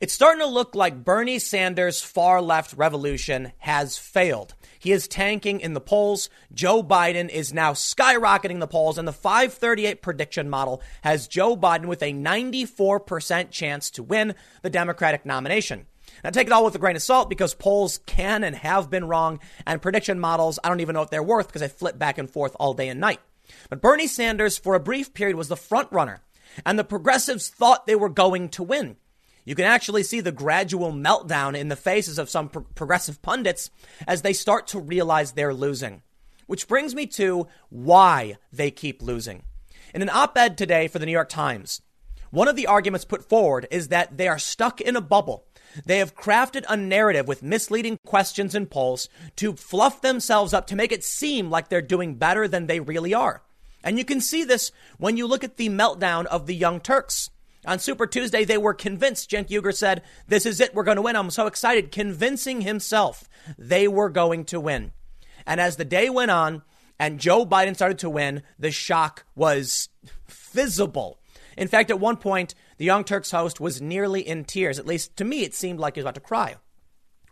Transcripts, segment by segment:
It's starting to look like Bernie Sanders' far left revolution has failed. He is tanking in the polls. Joe Biden is now skyrocketing the polls, and the 538 prediction model has Joe Biden with a 94% chance to win the Democratic nomination. Now, take it all with a grain of salt because polls can and have been wrong, and prediction models, I don't even know what they're worth because I flip back and forth all day and night. But Bernie Sanders, for a brief period, was the front runner, and the progressives thought they were going to win. You can actually see the gradual meltdown in the faces of some pro- progressive pundits as they start to realize they're losing. Which brings me to why they keep losing. In an op ed today for the New York Times, one of the arguments put forward is that they are stuck in a bubble. They have crafted a narrative with misleading questions and polls to fluff themselves up to make it seem like they're doing better than they really are. And you can see this when you look at the meltdown of the Young Turks. On Super Tuesday, they were convinced. Cenk Uygur said, This is it. We're going to win. I'm so excited, convincing himself they were going to win. And as the day went on and Joe Biden started to win, the shock was visible. In fact, at one point, the Young Turks host was nearly in tears. At least to me, it seemed like he was about to cry.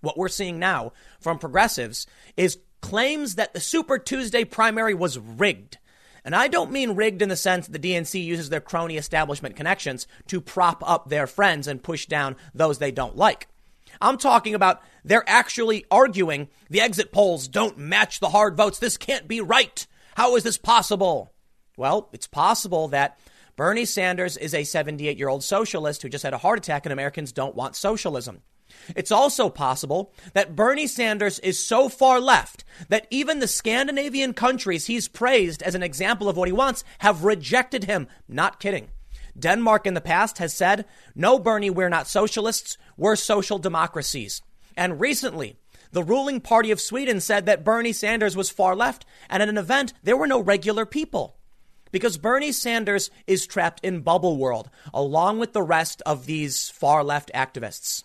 What we're seeing now from progressives is claims that the Super Tuesday primary was rigged. And I don't mean rigged in the sense that the DNC uses their crony establishment connections to prop up their friends and push down those they don't like. I'm talking about they're actually arguing the exit polls don't match the hard votes. This can't be right. How is this possible? Well, it's possible that Bernie Sanders is a 78 year old socialist who just had a heart attack and Americans don't want socialism. It's also possible that Bernie Sanders is so far left that even the Scandinavian countries he's praised as an example of what he wants have rejected him. Not kidding. Denmark in the past has said, no, Bernie, we're not socialists, we're social democracies. And recently, the ruling party of Sweden said that Bernie Sanders was far left, and at an event, there were no regular people. Because Bernie Sanders is trapped in bubble world, along with the rest of these far left activists.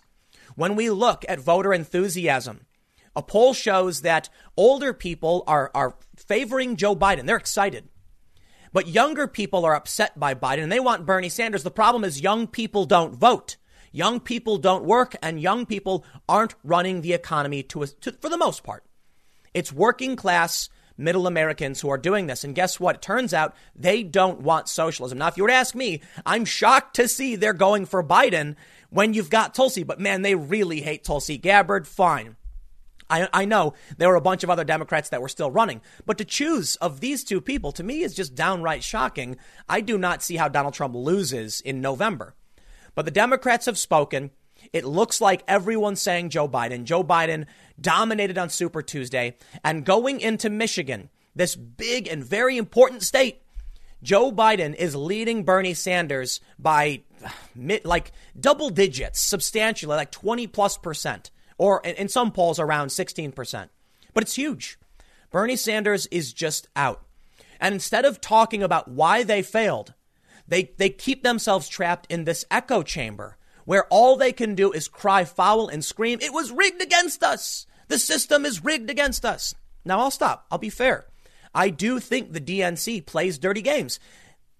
When we look at voter enthusiasm, a poll shows that older people are, are favoring Joe Biden. They're excited. But younger people are upset by Biden and they want Bernie Sanders. The problem is young people don't vote. Young people don't work and young people aren't running the economy to, to for the most part. It's working class middle Americans who are doing this. And guess what? It turns out they don't want socialism. Now, if you were to ask me, I'm shocked to see they're going for Biden when you've got Tulsi. But man, they really hate Tulsi Gabbard. Fine. I, I know there were a bunch of other Democrats that were still running, but to choose of these two people to me is just downright shocking. I do not see how Donald Trump loses in November. But the Democrats have spoken. It looks like everyone's saying Joe Biden. Joe Biden dominated on Super Tuesday. And going into Michigan, this big and very important state, Joe Biden is leading Bernie Sanders by like double digits, substantially, like 20 plus percent, or in some polls around 16%. But it's huge. Bernie Sanders is just out. And instead of talking about why they failed, they, they keep themselves trapped in this echo chamber where all they can do is cry foul and scream, It was rigged against us. The system is rigged against us. Now I'll stop. I'll be fair. I do think the DNC plays dirty games.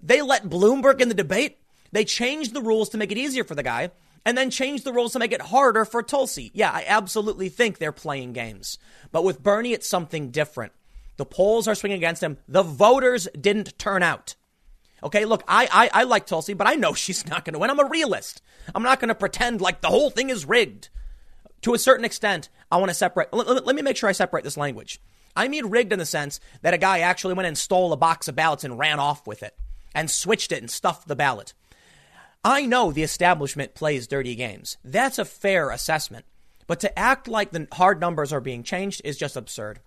They let Bloomberg in the debate. They changed the rules to make it easier for the guy and then changed the rules to make it harder for Tulsi. Yeah, I absolutely think they're playing games. But with Bernie, it's something different. The polls are swinging against him. The voters didn't turn out. Okay, look, I, I, I like Tulsi, but I know she's not going to win. I'm a realist. I'm not going to pretend like the whole thing is rigged. To a certain extent, I want to separate. Let, let, let me make sure I separate this language. I mean rigged in the sense that a guy actually went and stole a box of ballots and ran off with it and switched it and stuffed the ballot. I know the establishment plays dirty games. That's a fair assessment. But to act like the hard numbers are being changed is just absurd.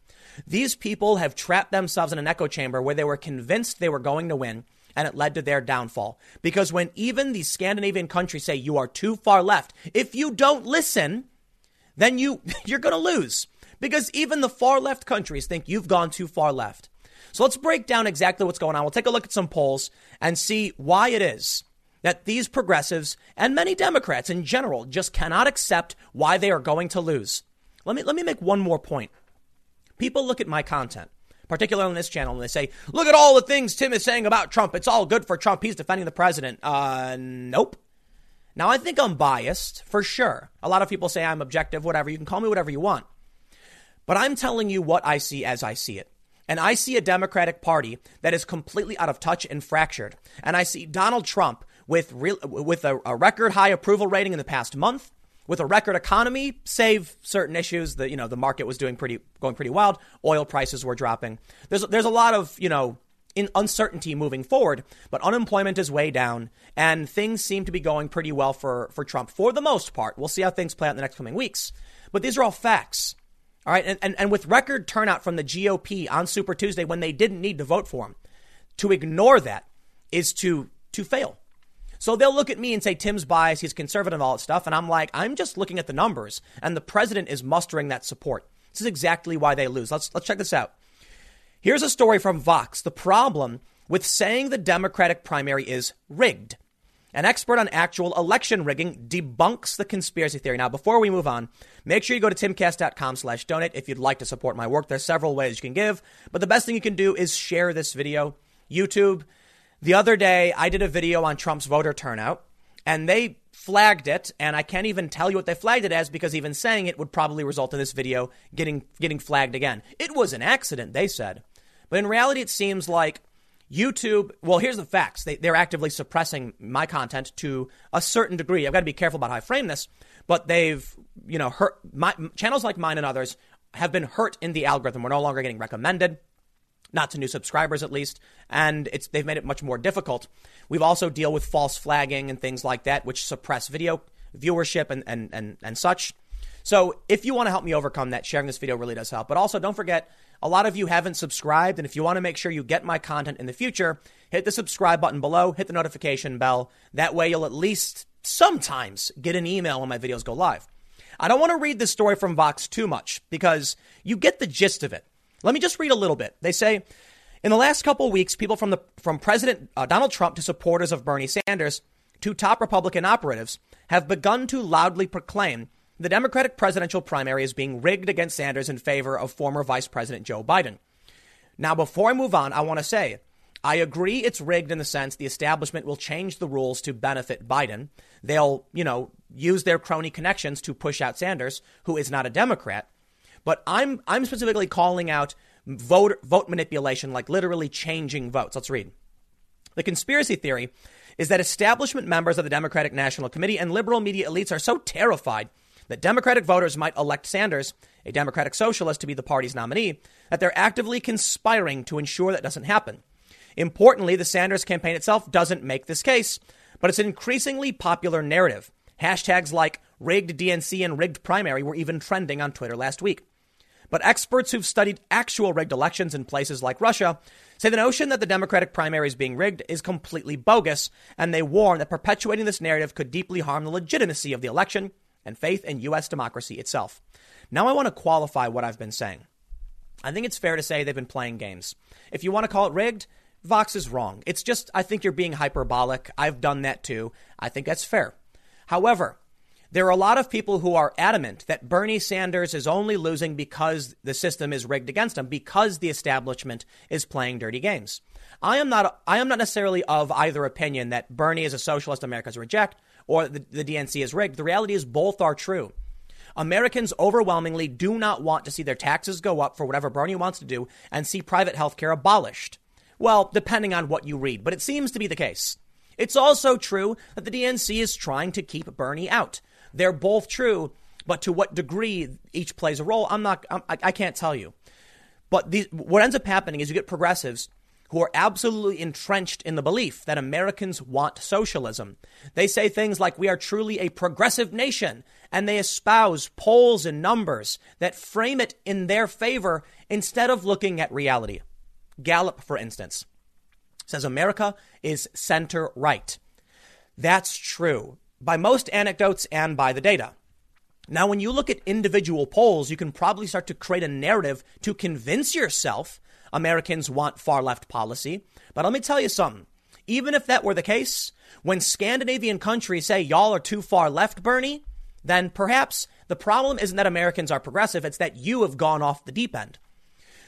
These people have trapped themselves in an echo chamber where they were convinced they were going to win, and it led to their downfall. Because when even these Scandinavian countries say you are too far left, if you don't listen, then you you're going to lose. Because even the far left countries think you've gone too far left. So let's break down exactly what's going on. We'll take a look at some polls and see why it is that these progressives and many Democrats in general just cannot accept why they are going to lose. Let me, let me make one more point. People look at my content, particularly on this channel, and they say, look at all the things Tim is saying about Trump. It's all good for Trump. He's defending the president. Uh, nope. Now, I think I'm biased for sure. A lot of people say I'm objective, whatever. You can call me whatever you want. But I'm telling you what I see as I see it. And I see a Democratic Party that is completely out of touch and fractured. And I see Donald Trump with with a, a record high approval rating in the past month, with a record economy, save certain issues. The you know the market was doing pretty going pretty wild. Oil prices were dropping. There's there's a lot of you know in uncertainty moving forward, but unemployment is way down, and things seem to be going pretty well for for Trump for the most part. We'll see how things play out in the next coming weeks, but these are all facts. All right, and, and, and with record turnout from the GOP on Super Tuesday when they didn't need to vote for him, to ignore that is to to fail. So they'll look at me and say, Tim's biased, he's conservative, and all that stuff. And I'm like, I'm just looking at the numbers, and the president is mustering that support. This is exactly why they lose. Let's, let's check this out. Here's a story from Vox. The problem with saying the Democratic primary is rigged. An expert on actual election rigging debunks the conspiracy theory. Now, before we move on, make sure you go to timcast.com slash donate if you'd like to support my work. There's several ways you can give, but the best thing you can do is share this video. YouTube, the other day, I did a video on Trump's voter turnout, and they flagged it, and I can't even tell you what they flagged it as because even saying it would probably result in this video getting getting flagged again. It was an accident, they said. But in reality, it seems like YouTube, well, here's the facts. They, they're actively suppressing my content to a certain degree. I've got to be careful about how I frame this, but they've, you know, hurt my channels like mine and others have been hurt in the algorithm. We're no longer getting recommended not to new subscribers at least, and it's they've made it much more difficult. We've also deal with false flagging and things like that, which suppress video viewership and and and, and such. So if you want to help me overcome that, sharing this video really does help. But also don't forget, a lot of you haven't subscribed, and if you want to make sure you get my content in the future, hit the subscribe button below, hit the notification bell. That way you'll at least sometimes get an email when my videos go live. I don't want to read this story from Vox too much because you get the gist of it. Let me just read a little bit. They say, in the last couple weeks, people from the from President uh, Donald Trump to supporters of Bernie Sanders to top Republican operatives have begun to loudly proclaim the Democratic presidential primary is being rigged against Sanders in favor of former Vice President Joe Biden. Now, before I move on, I want to say I agree it's rigged in the sense the establishment will change the rules to benefit Biden. They'll, you know, use their crony connections to push out Sanders, who is not a Democrat. But I'm I'm specifically calling out vote vote manipulation, like literally changing votes. Let's read. The conspiracy theory is that establishment members of the Democratic National Committee and liberal media elites are so terrified that Democratic voters might elect Sanders, a Democratic socialist, to be the party's nominee, that they're actively conspiring to ensure that doesn't happen. Importantly, the Sanders campaign itself doesn't make this case, but it's an increasingly popular narrative. Hashtags like rigged DNC and rigged primary were even trending on Twitter last week. But experts who've studied actual rigged elections in places like Russia say the notion that the Democratic primary is being rigged is completely bogus, and they warn that perpetuating this narrative could deeply harm the legitimacy of the election and faith in U.S. democracy itself. Now, I want to qualify what I've been saying. I think it's fair to say they've been playing games. If you want to call it rigged, Vox is wrong. It's just, I think you're being hyperbolic. I've done that too. I think that's fair. However, there are a lot of people who are adamant that Bernie Sanders is only losing because the system is rigged against him, because the establishment is playing dirty games. I am not, I am not necessarily of either opinion that Bernie is a socialist America's reject or the, the DNC is rigged. The reality is both are true. Americans overwhelmingly do not want to see their taxes go up for whatever Bernie wants to do and see private health care abolished. Well, depending on what you read, but it seems to be the case. It's also true that the DNC is trying to keep Bernie out. They're both true, but to what degree each plays a role, I'm not, I'm, I, I can't tell you. But these, what ends up happening is you get progressives who are absolutely entrenched in the belief that Americans want socialism. They say things like, we are truly a progressive nation, and they espouse polls and numbers that frame it in their favor instead of looking at reality. Gallup, for instance, says America is center right. That's true by most anecdotes and by the data. Now, when you look at individual polls, you can probably start to create a narrative to convince yourself Americans want far left policy. But let me tell you something. Even if that were the case, when Scandinavian countries say y'all are too far left, Bernie, then perhaps the problem isn't that Americans are progressive, it's that you have gone off the deep end.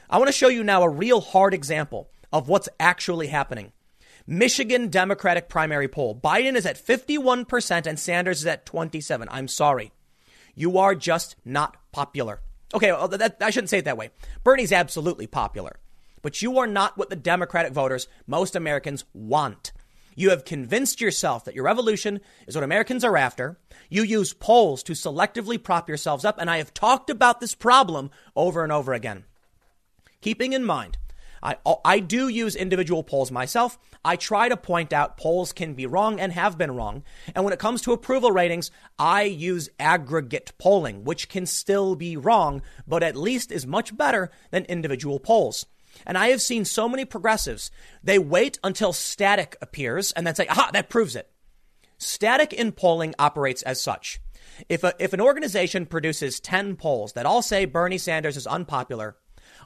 I want to show you now a real hard example of what's actually happening. Michigan Democratic primary poll. Biden is at 51% and Sanders is at 27. I'm sorry. You are just not popular. Okay, that, I shouldn't say it that way. Bernie's absolutely popular, but you are not what the Democratic voters, most Americans, want. You have convinced yourself that your revolution is what Americans are after. You use polls to selectively prop yourselves up, and I have talked about this problem over and over again. Keeping in mind, I, oh, I do use individual polls myself. I try to point out polls can be wrong and have been wrong. And when it comes to approval ratings, I use aggregate polling, which can still be wrong, but at least is much better than individual polls. And I have seen so many progressives, they wait until static appears and then say, aha, that proves it. Static in polling operates as such. If, a, if an organization produces 10 polls that all say Bernie Sanders is unpopular,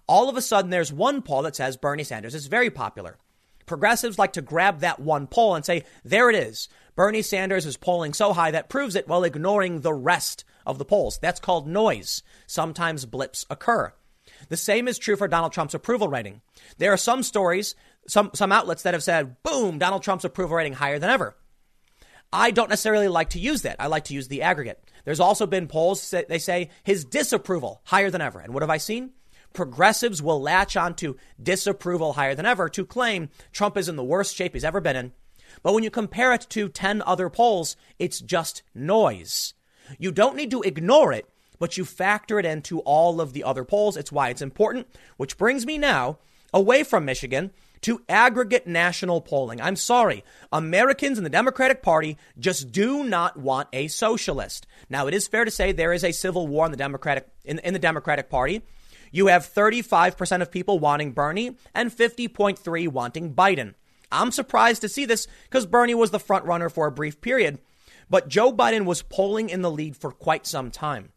all of a sudden, there's one poll that says Bernie Sanders is very popular. Progressives like to grab that one poll and say, there it is. Bernie Sanders is polling so high that proves it while ignoring the rest of the polls. That's called noise. Sometimes blips occur. The same is true for Donald Trump's approval rating. There are some stories, some, some outlets that have said, boom, Donald Trump's approval rating higher than ever. I don't necessarily like to use that. I like to use the aggregate. There's also been polls that they say his disapproval higher than ever. And what have I seen? progressives will latch onto disapproval higher than ever to claim Trump is in the worst shape he's ever been in. But when you compare it to 10 other polls, it's just noise. You don't need to ignore it, but you factor it into all of the other polls. It's why it's important, which brings me now away from Michigan to aggregate national polling. I'm sorry. Americans in the Democratic Party just do not want a socialist. Now, it is fair to say there is a civil war in the Democratic in, in the Democratic Party. You have 35% of people wanting Bernie and 50.3 wanting Biden. I'm surprised to see this because Bernie was the front runner for a brief period, but Joe Biden was polling in the lead for quite some time.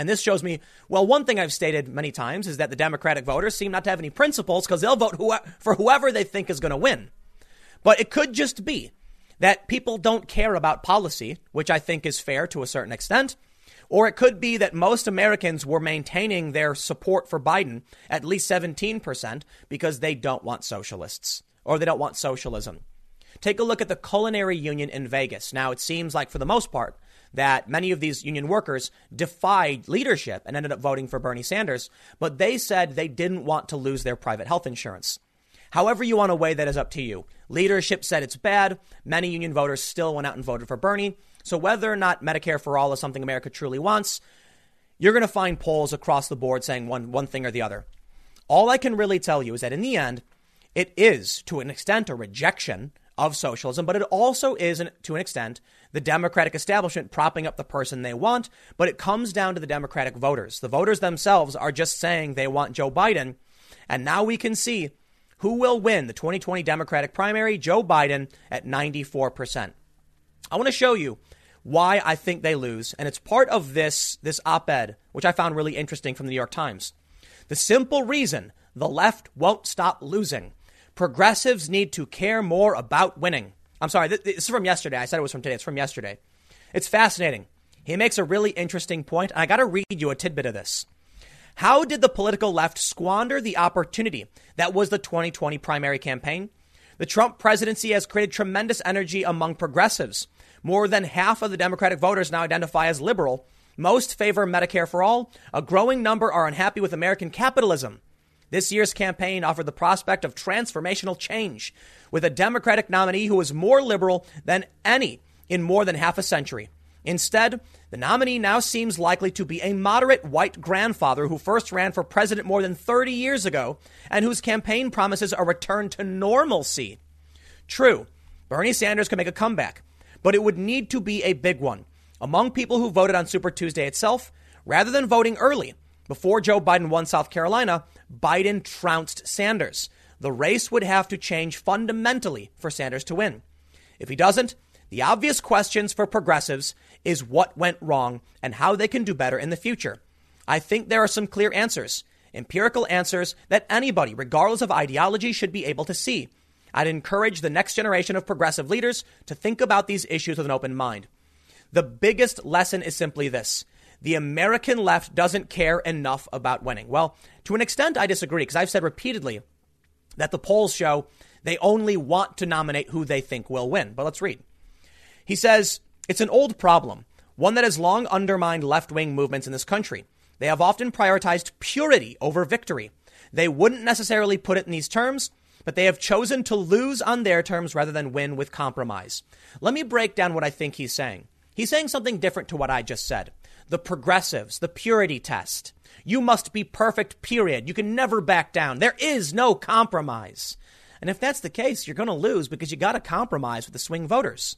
And this shows me, well, one thing I've stated many times is that the Democratic voters seem not to have any principles because they'll vote for whoever they think is going to win. But it could just be that people don't care about policy, which I think is fair to a certain extent. Or it could be that most Americans were maintaining their support for Biden at least 17% because they don't want socialists or they don't want socialism. Take a look at the culinary union in Vegas. Now, it seems like for the most part that many of these union workers defied leadership and ended up voting for Bernie Sanders, but they said they didn't want to lose their private health insurance. However, you want to weigh that is up to you. Leadership said it's bad. Many union voters still went out and voted for Bernie. So whether or not Medicare for all is something America truly wants, you're going to find polls across the board saying one, one thing or the other. All I can really tell you is that in the end, it is to an extent a rejection of socialism, but it also is to an extent the Democratic establishment propping up the person they want. But it comes down to the Democratic voters. The voters themselves are just saying they want Joe Biden. And now we can see who will win the 2020 Democratic primary Joe Biden at 94%. I want to show you why I think they lose, and it's part of this, this op ed, which I found really interesting from the New York Times. The simple reason the left won't stop losing progressives need to care more about winning. I'm sorry, this is from yesterday. I said it was from today. It's from yesterday. It's fascinating. He makes a really interesting point. I got to read you a tidbit of this. How did the political left squander the opportunity that was the 2020 primary campaign? The Trump presidency has created tremendous energy among progressives. More than half of the Democratic voters now identify as liberal. Most favor Medicare for all. A growing number are unhappy with American capitalism. This year's campaign offered the prospect of transformational change with a Democratic nominee who was more liberal than any in more than half a century. Instead, the nominee now seems likely to be a moderate white grandfather who first ran for president more than 30 years ago and whose campaign promises a return to normalcy. True, Bernie Sanders could make a comeback, but it would need to be a big one. Among people who voted on Super Tuesday itself, rather than voting early, before Joe Biden won South Carolina, Biden trounced Sanders. The race would have to change fundamentally for Sanders to win. If he doesn't, the obvious questions for progressives is what went wrong and how they can do better in the future. I think there are some clear answers, empirical answers that anybody, regardless of ideology, should be able to see. I'd encourage the next generation of progressive leaders to think about these issues with an open mind. The biggest lesson is simply this. The American left doesn't care enough about winning. Well, to an extent, I disagree because I've said repeatedly that the polls show They only want to nominate who they think will win. But let's read. He says, It's an old problem, one that has long undermined left wing movements in this country. They have often prioritized purity over victory. They wouldn't necessarily put it in these terms, but they have chosen to lose on their terms rather than win with compromise. Let me break down what I think he's saying. He's saying something different to what I just said. The progressives, the purity test. You must be perfect, period. You can never back down. There is no compromise. And if that's the case, you're going to lose because you got to compromise with the swing voters.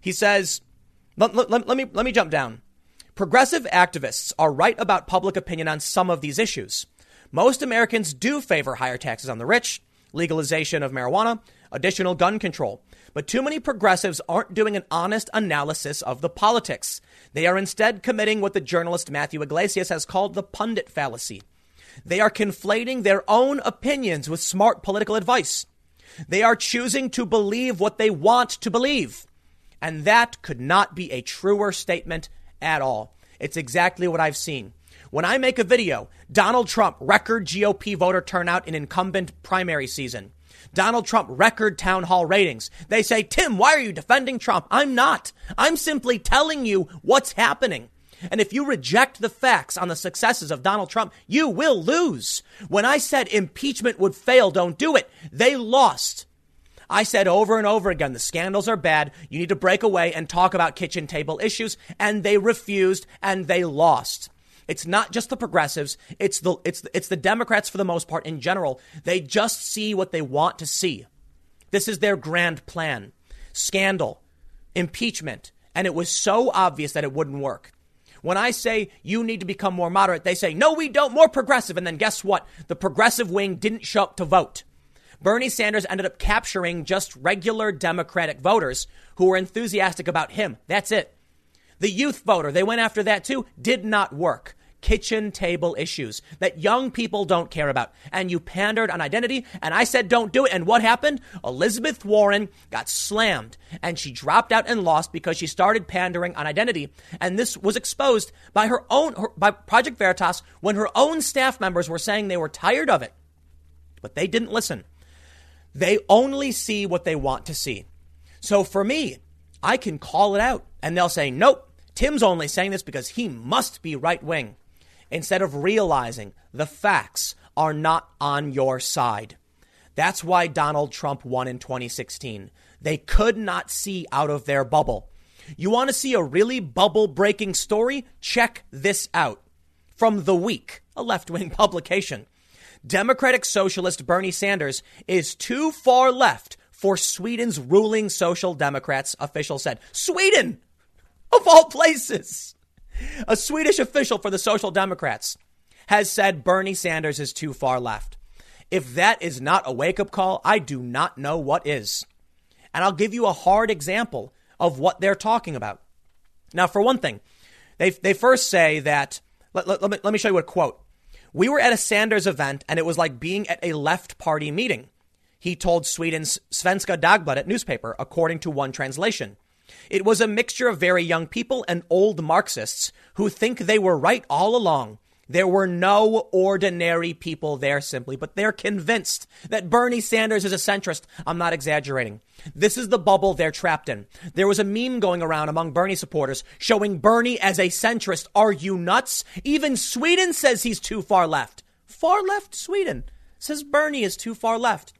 He says, let, let, let, me, let me jump down. Progressive activists are right about public opinion on some of these issues. Most Americans do favor higher taxes on the rich, legalization of marijuana, additional gun control. But too many progressives aren't doing an honest analysis of the politics. They are instead committing what the journalist Matthew Yglesias has called the pundit fallacy. They are conflating their own opinions with smart political advice. They are choosing to believe what they want to believe. And that could not be a truer statement at all. It's exactly what I've seen. When I make a video, Donald Trump, record GOP voter turnout in incumbent primary season. Donald Trump record town hall ratings. They say, Tim, why are you defending Trump? I'm not. I'm simply telling you what's happening. And if you reject the facts on the successes of Donald Trump, you will lose. When I said impeachment would fail, don't do it. They lost. I said over and over again, the scandals are bad. You need to break away and talk about kitchen table issues. And they refused and they lost. It's not just the progressives. It's the, it's, it's the Democrats for the most part in general. They just see what they want to see. This is their grand plan. Scandal, impeachment. And it was so obvious that it wouldn't work. When I say you need to become more moderate, they say, no, we don't, more progressive. And then guess what? The progressive wing didn't show up to vote. Bernie Sanders ended up capturing just regular Democratic voters who were enthusiastic about him. That's it. The youth voter, they went after that too, did not work. Kitchen table issues that young people don't care about. And you pandered on identity, and I said don't do it. And what happened? Elizabeth Warren got slammed, and she dropped out and lost because she started pandering on identity. And this was exposed by her own, her, by Project Veritas, when her own staff members were saying they were tired of it. But they didn't listen. They only see what they want to see. So for me, I can call it out, and they'll say, nope. Tim's only saying this because he must be right wing, instead of realizing the facts are not on your side. That's why Donald Trump won in 2016. They could not see out of their bubble. You want to see a really bubble breaking story? Check this out. From The Week, a left wing publication. Democratic Socialist Bernie Sanders is too far left for Sweden's ruling Social Democrats, official said. Sweden! of all places. A Swedish official for the Social Democrats has said Bernie Sanders is too far left. If that is not a wake up call, I do not know what is. And I'll give you a hard example of what they're talking about. Now, for one thing, they, they first say that, let, let, let, me, let me show you a quote. We were at a Sanders event and it was like being at a left party meeting, he told Sweden's Svenska Dagbladet newspaper, according to one translation. It was a mixture of very young people and old Marxists who think they were right all along. There were no ordinary people there simply, but they're convinced that Bernie Sanders is a centrist. I'm not exaggerating. This is the bubble they're trapped in. There was a meme going around among Bernie supporters showing Bernie as a centrist. Are you nuts? Even Sweden says he's too far left. Far left Sweden says Bernie is too far left.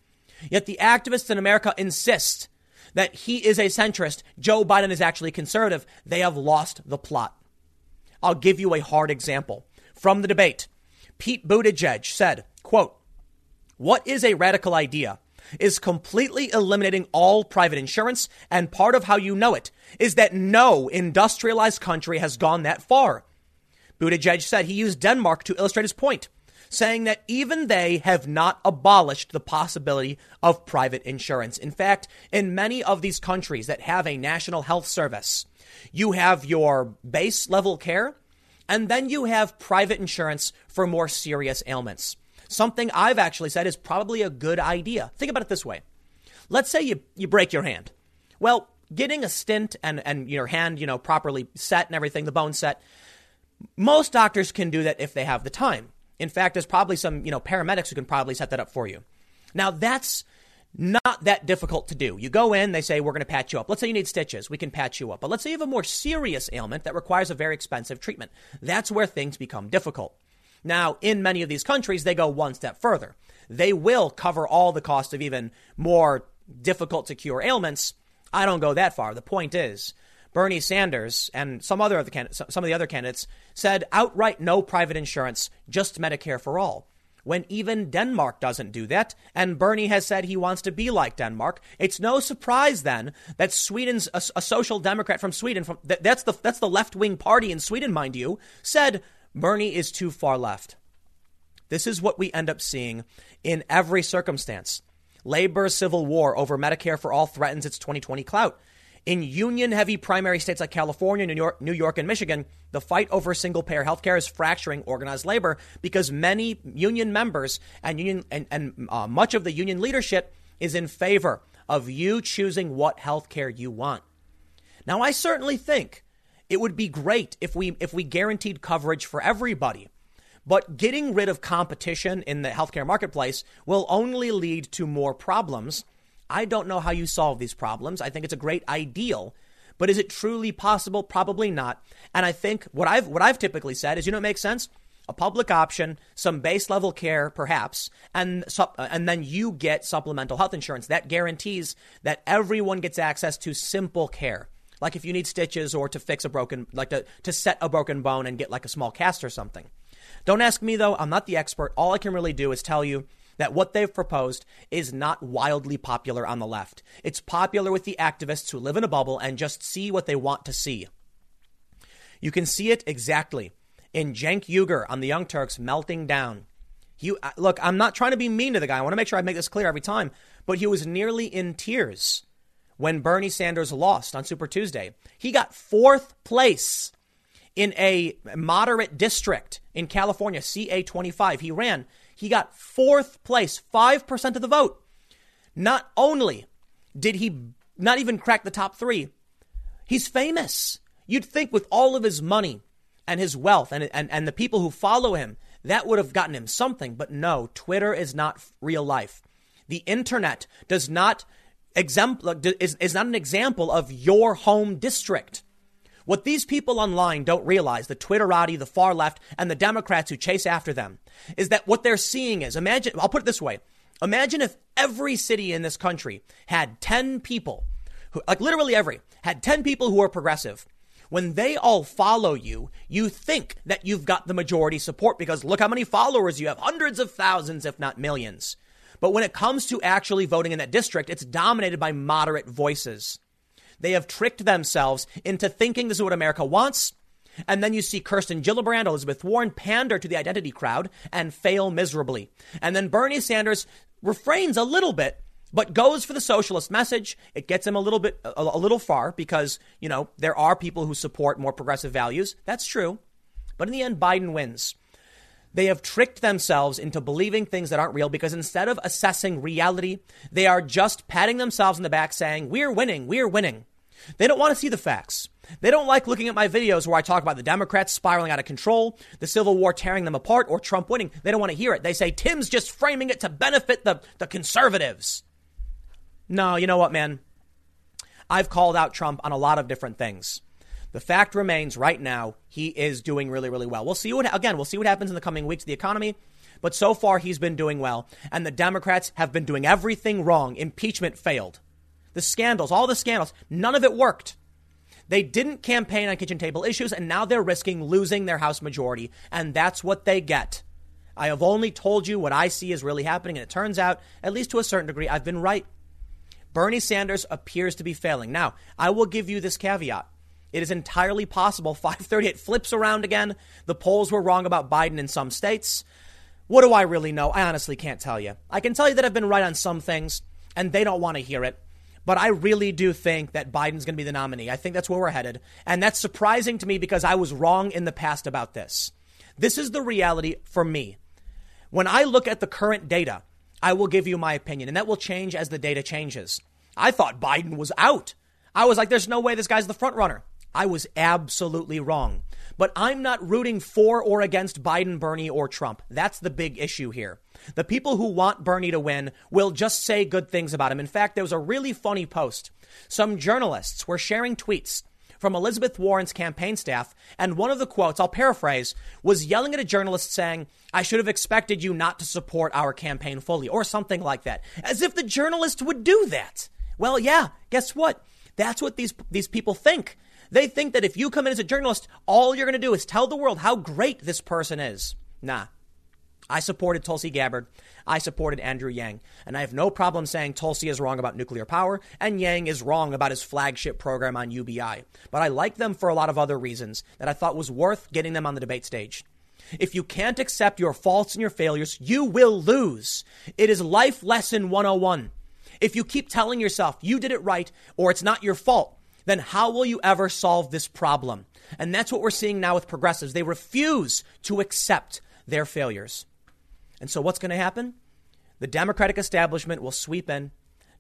Yet the activists in America insist that he is a centrist, Joe Biden is actually conservative, they have lost the plot. I'll give you a hard example. From the debate, Pete Buttigieg said, quote, what is a radical idea? Is completely eliminating all private insurance, and part of how you know it is that no industrialized country has gone that far. Buttigieg said he used Denmark to illustrate his point saying that even they have not abolished the possibility of private insurance. In fact, in many of these countries that have a national health service, you have your base level care and then you have private insurance for more serious ailments. Something I've actually said is probably a good idea. Think about it this way. Let's say you, you break your hand. Well, getting a stint and, and your hand, you know, properly set and everything, the bone set, most doctors can do that if they have the time. In fact, there's probably some, you know, paramedics who can probably set that up for you. Now, that's not that difficult to do. You go in, they say, we're going to patch you up. Let's say you need stitches. We can patch you up. But let's say you have a more serious ailment that requires a very expensive treatment. That's where things become difficult. Now, in many of these countries, they go one step further. They will cover all the cost of even more difficult to cure ailments. I don't go that far. The point is, Bernie Sanders and some other of the some of the other candidates said outright no private insurance, just Medicare for all when even Denmark doesn't do that. And Bernie has said he wants to be like Denmark. It's no surprise then that Sweden's a, a social democrat from Sweden, from that, that's the that's the left wing party in Sweden, mind you, said Bernie is too far left. This is what we end up seeing in every circumstance. Labor's civil war over Medicare for all threatens its 2020 clout. In union heavy primary states like California, New York, New York, and Michigan, the fight over single payer healthcare is fracturing organized labor because many union members and union and, and uh, much of the union leadership is in favor of you choosing what healthcare you want. Now, I certainly think it would be great if we if we guaranteed coverage for everybody. But getting rid of competition in the healthcare marketplace will only lead to more problems I don't know how you solve these problems. I think it's a great ideal, but is it truly possible? Probably not. And I think what I've what I've typically said is, you know, it makes sense. A public option, some base level care, perhaps, and and then you get supplemental health insurance that guarantees that everyone gets access to simple care. Like if you need stitches or to fix a broken, like to, to set a broken bone and get like a small cast or something. Don't ask me though. I'm not the expert. All I can really do is tell you that what they've proposed is not wildly popular on the left. It's popular with the activists who live in a bubble and just see what they want to see. You can see it exactly in Cenk Uygur on the Young Turks melting down. He, uh, look, I'm not trying to be mean to the guy. I want to make sure I make this clear every time, but he was nearly in tears when Bernie Sanders lost on Super Tuesday. He got fourth place in a moderate district in California, CA 25. He ran he got fourth place, 5% of the vote. Not only did he not even crack the top three, he's famous. You'd think with all of his money and his wealth and, and, and the people who follow him, that would have gotten him something. But no, Twitter is not real life. The internet does not exempl- is, is not an example of your home district. What these people online don't realize, the Twitterati, the far left, and the Democrats who chase after them, is that what they're seeing is imagine, I'll put it this way. Imagine if every city in this country had 10 people, who, like literally every, had 10 people who are progressive. When they all follow you, you think that you've got the majority support because look how many followers you have hundreds of thousands, if not millions. But when it comes to actually voting in that district, it's dominated by moderate voices. They have tricked themselves into thinking this is what America wants. And then you see Kirsten Gillibrand, Elizabeth Warren pander to the identity crowd and fail miserably. And then Bernie Sanders refrains a little bit, but goes for the socialist message. It gets him a little bit, a, a little far because, you know, there are people who support more progressive values. That's true. But in the end, Biden wins. They have tricked themselves into believing things that aren't real because instead of assessing reality, they are just patting themselves in the back saying, We're winning, we're winning. They don't want to see the facts. They don't like looking at my videos where I talk about the Democrats spiraling out of control, the Civil War tearing them apart, or Trump winning. They don't want to hear it. They say Tim's just framing it to benefit the, the conservatives. No, you know what, man? I've called out Trump on a lot of different things. The fact remains right now, he is doing really, really well. We'll see what, again, we'll see what happens in the coming weeks, the economy. But so far, he's been doing well. And the Democrats have been doing everything wrong. Impeachment failed. The scandals, all the scandals, none of it worked. They didn't campaign on kitchen table issues, and now they're risking losing their House majority. And that's what they get. I have only told you what I see is really happening, and it turns out, at least to a certain degree, I've been right. Bernie Sanders appears to be failing. Now, I will give you this caveat. It is entirely possible 538 flips around again. The polls were wrong about Biden in some states. What do I really know? I honestly can't tell you. I can tell you that I've been right on some things, and they don't want to hear it. But I really do think that Biden's going to be the nominee. I think that's where we're headed. And that's surprising to me because I was wrong in the past about this. This is the reality for me. When I look at the current data, I will give you my opinion, and that will change as the data changes. I thought Biden was out. I was like, there's no way this guy's the front runner. I was absolutely wrong. But I'm not rooting for or against Biden, Bernie, or Trump. That's the big issue here. The people who want Bernie to win will just say good things about him. In fact, there was a really funny post. Some journalists were sharing tweets from Elizabeth Warren's campaign staff, and one of the quotes, I'll paraphrase, was yelling at a journalist saying, I should have expected you not to support our campaign fully, or something like that. As if the journalist would do that. Well, yeah, guess what? That's what these, these people think. They think that if you come in as a journalist, all you're going to do is tell the world how great this person is. Nah. I supported Tulsi Gabbard. I supported Andrew Yang. And I have no problem saying Tulsi is wrong about nuclear power and Yang is wrong about his flagship program on UBI. But I like them for a lot of other reasons that I thought was worth getting them on the debate stage. If you can't accept your faults and your failures, you will lose. It is life lesson 101. If you keep telling yourself you did it right or it's not your fault, then how will you ever solve this problem? And that's what we're seeing now with progressives. They refuse to accept their failures. And so what's going to happen? The Democratic establishment will sweep in.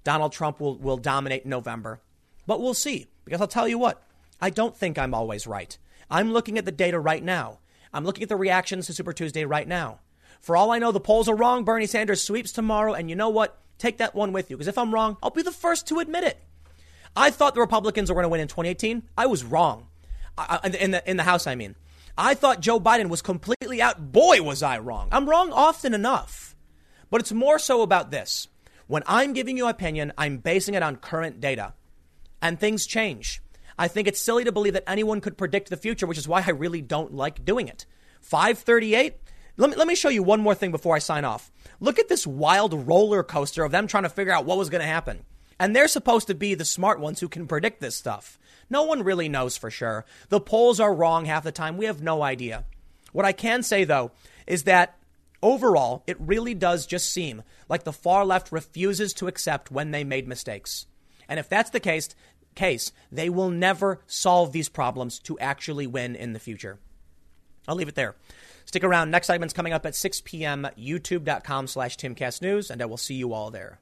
Donald Trump will, will dominate in November. But we'll see. Because I'll tell you what, I don't think I'm always right. I'm looking at the data right now. I'm looking at the reactions to Super Tuesday right now. For all I know, the polls are wrong. Bernie Sanders sweeps tomorrow. And you know what? Take that one with you. Because if I'm wrong, I'll be the first to admit it. I thought the Republicans were going to win in 2018. I was wrong. I, in, the, in the House, I mean. I thought Joe Biden was completely out. Boy, was I wrong. I'm wrong often enough. But it's more so about this. When I'm giving you opinion, I'm basing it on current data. And things change. I think it's silly to believe that anyone could predict the future, which is why I really don't like doing it. 538. Let me, let me show you one more thing before I sign off. Look at this wild roller coaster of them trying to figure out what was going to happen. And they're supposed to be the smart ones who can predict this stuff. No one really knows for sure. The polls are wrong half the time. We have no idea. What I can say, though, is that overall, it really does just seem like the far left refuses to accept when they made mistakes. And if that's the case, case, they will never solve these problems to actually win in the future. I'll leave it there. Stick around. Next segment's coming up at 6 p.m. YouTube.com slash TimCastNews, and I will see you all there.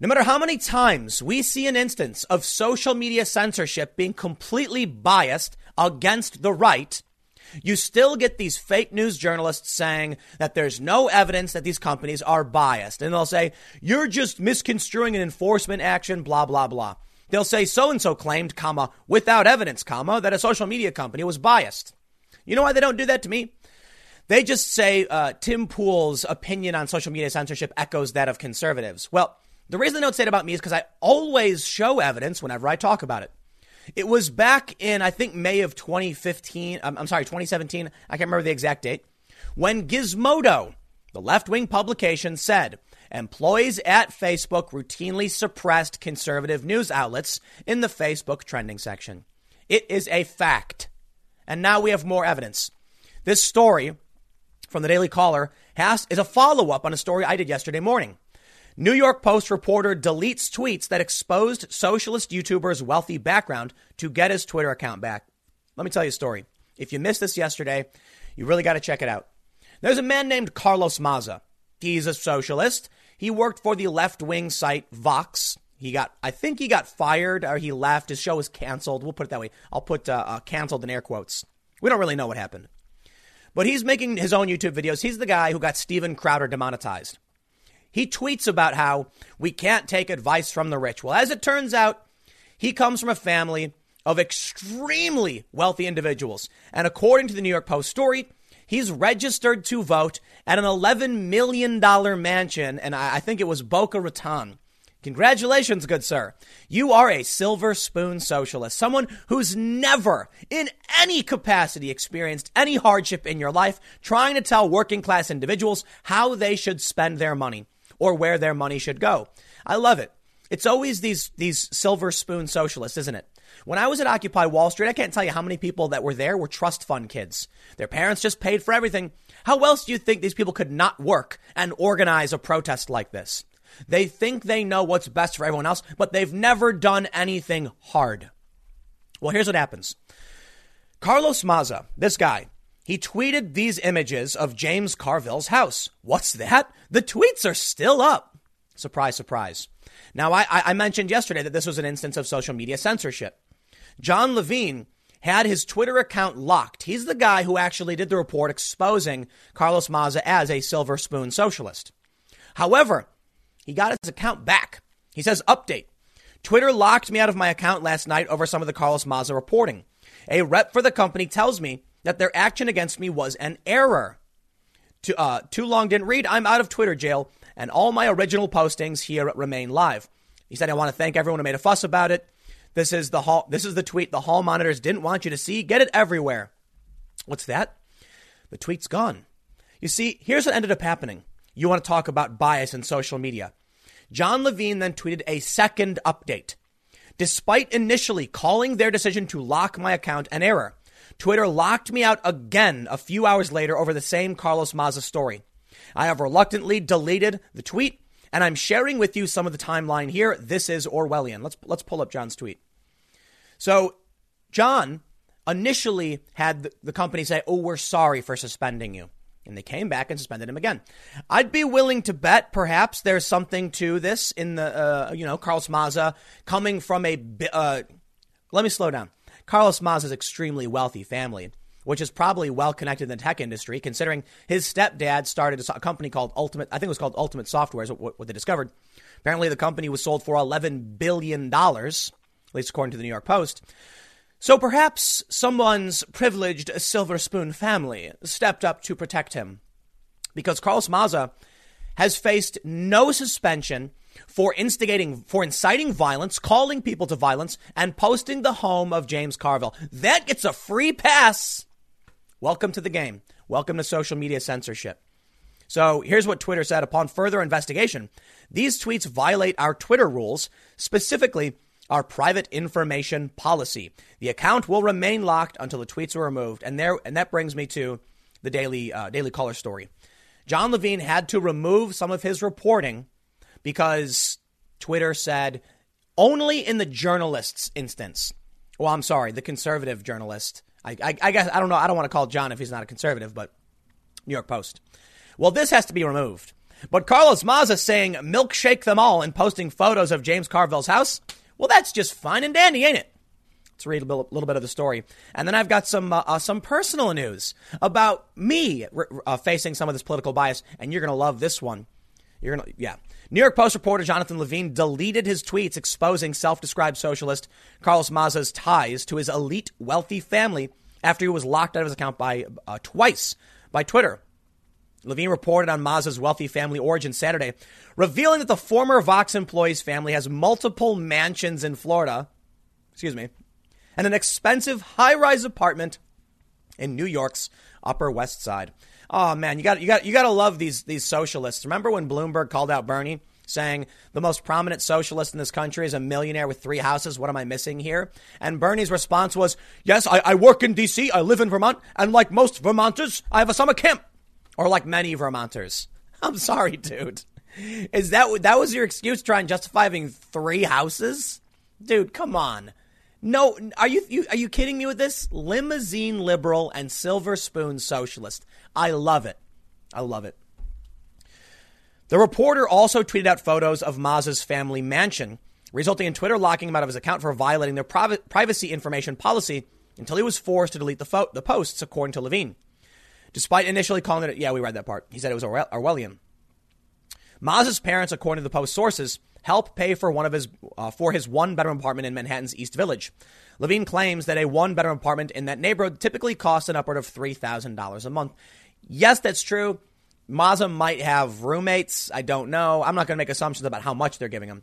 No matter how many times we see an instance of social media censorship being completely biased against the right, you still get these fake news journalists saying that there's no evidence that these companies are biased. And they'll say, you're just misconstruing an enforcement action, blah, blah, blah. They'll say so and so claimed, comma, without evidence, comma, that a social media company was biased. You know why they don't do that to me? They just say uh, Tim Pool's opinion on social media censorship echoes that of conservatives. Well, the reason they don't say it about me is because I always show evidence whenever I talk about it. It was back in, I think, May of 2015. I'm, um, I'm sorry, 2017. I can't remember the exact date. When Gizmodo, the left wing publication, said employees at Facebook routinely suppressed conservative news outlets in the Facebook trending section. It is a fact. And now we have more evidence. This story from the Daily Caller has, is a follow up on a story I did yesterday morning. New York Post reporter deletes tweets that exposed socialist YouTuber's wealthy background to get his Twitter account back. Let me tell you a story. If you missed this yesterday, you really got to check it out. There's a man named Carlos Maza. He's a socialist. He worked for the left wing site Vox. He got, I think he got fired or he left. His show was canceled. We'll put it that way. I'll put uh, uh, canceled in air quotes. We don't really know what happened. But he's making his own YouTube videos. He's the guy who got Steven Crowder demonetized. He tweets about how we can't take advice from the rich. Well, as it turns out, he comes from a family of extremely wealthy individuals. And according to the New York Post story, he's registered to vote at an $11 million mansion, and I think it was Boca Raton. Congratulations, good sir. You are a silver spoon socialist, someone who's never, in any capacity, experienced any hardship in your life, trying to tell working class individuals how they should spend their money or where their money should go. I love it. It's always these these silver spoon socialists, isn't it? When I was at Occupy Wall Street, I can't tell you how many people that were there were trust fund kids. Their parents just paid for everything. How else do you think these people could not work and organize a protest like this? They think they know what's best for everyone else, but they've never done anything hard. Well, here's what happens. Carlos Maza, this guy, he tweeted these images of James Carville's house. What's that? The tweets are still up. Surprise, surprise. Now, I, I mentioned yesterday that this was an instance of social media censorship. John Levine had his Twitter account locked. He's the guy who actually did the report exposing Carlos Maza as a silver spoon socialist. However, he got his account back. He says, update. Twitter locked me out of my account last night over some of the Carlos Maza reporting. A rep for the company tells me that their action against me was an error. Too, uh, too long didn't read. I'm out of Twitter jail, and all my original postings here remain live. He said, I want to thank everyone who made a fuss about it. This is the hall. This is the tweet the hall monitors didn't want you to see. Get it everywhere. What's that? The tweet's gone. You see, here's what ended up happening. You want to talk about bias in social media. John Levine then tweeted a second update. Despite initially calling their decision to lock my account an error, Twitter locked me out again a few hours later over the same Carlos Maza story. I have reluctantly deleted the tweet, and I'm sharing with you some of the timeline here. This is Orwellian. Let's let's pull up John's tweet. So, John initially had the company say, "Oh, we're sorry for suspending you." And they came back and suspended him again. I'd be willing to bet perhaps there's something to this in the, uh, you know, Carlos Maza coming from a, uh, let me slow down. Carlos Maza's extremely wealthy family, which is probably well connected in the tech industry, considering his stepdad started a company called Ultimate, I think it was called Ultimate Software, is what, what they discovered. Apparently, the company was sold for $11 billion, at least according to the New York Post. So perhaps someone's privileged silver spoon family stepped up to protect him. Because Carlos Maza has faced no suspension for instigating, for inciting violence, calling people to violence, and posting the home of James Carville. That gets a free pass. Welcome to the game. Welcome to social media censorship. So here's what Twitter said upon further investigation. These tweets violate our Twitter rules, specifically our private information policy. The account will remain locked until the tweets are removed. And there, and that brings me to the daily uh, Daily Caller story. John Levine had to remove some of his reporting because Twitter said only in the journalist's instance. Well, I'm sorry, the conservative journalist. I, I, I guess I don't know. I don't want to call John if he's not a conservative, but New York Post. Well, this has to be removed. But Carlos Maza saying milkshake them all and posting photos of James Carville's house. Well, that's just fine and dandy, ain't it? Let's read a little bit of the story, and then I've got some uh, uh, some personal news about me uh, facing some of this political bias, and you're gonna love this one. You're gonna, yeah. New York Post reporter Jonathan Levine deleted his tweets exposing self-described socialist Carlos Maza's ties to his elite, wealthy family after he was locked out of his account by uh, twice by Twitter. Levine reported on Maza's wealthy family origin Saturday, revealing that the former Vox employee's family has multiple mansions in Florida, excuse me, and an expensive high-rise apartment in New York's Upper West Side. Oh man, you got you got you got to love these these socialists. Remember when Bloomberg called out Bernie? saying the most prominent socialist in this country is a millionaire with three houses. What am I missing here? And Bernie's response was, Yes, I, I, work in D.C., I live in Vermont, and like most Vermonters, I have a summer camp or like many Vermonters. I'm sorry, dude. Is that that was your excuse trying to justify having three houses? Dude, come on. No, are you, you are you kidding me with this? Limousine liberal and silver spoon socialist. I love it. I love it. The reporter also tweeted out photos of Maza's family mansion, resulting in Twitter locking him out of his account for violating their privacy information policy until he was forced to delete the, fo- the posts, according to Levine. Despite initially calling it, yeah, we read that part. He said it was Orwellian. Maza's parents, according to the Post sources, help pay for one of his uh, for his one bedroom apartment in Manhattan's East Village. Levine claims that a one bedroom apartment in that neighborhood typically costs an upward of three thousand dollars a month. Yes, that's true. Maza might have roommates. I don't know. I'm not going to make assumptions about how much they're giving him.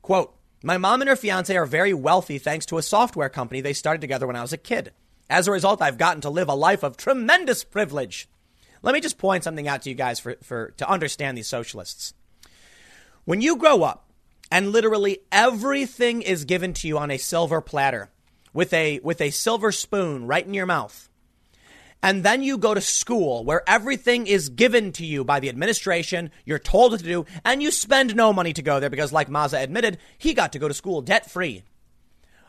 Quote: My mom and her fiance are very wealthy thanks to a software company they started together when I was a kid. As a result, I've gotten to live a life of tremendous privilege. Let me just point something out to you guys for, for to understand these socialists. When you grow up and literally everything is given to you on a silver platter with a with a silver spoon right in your mouth. And then you go to school where everything is given to you by the administration, you're told what to do, and you spend no money to go there because, like Maza admitted, he got to go to school debt free.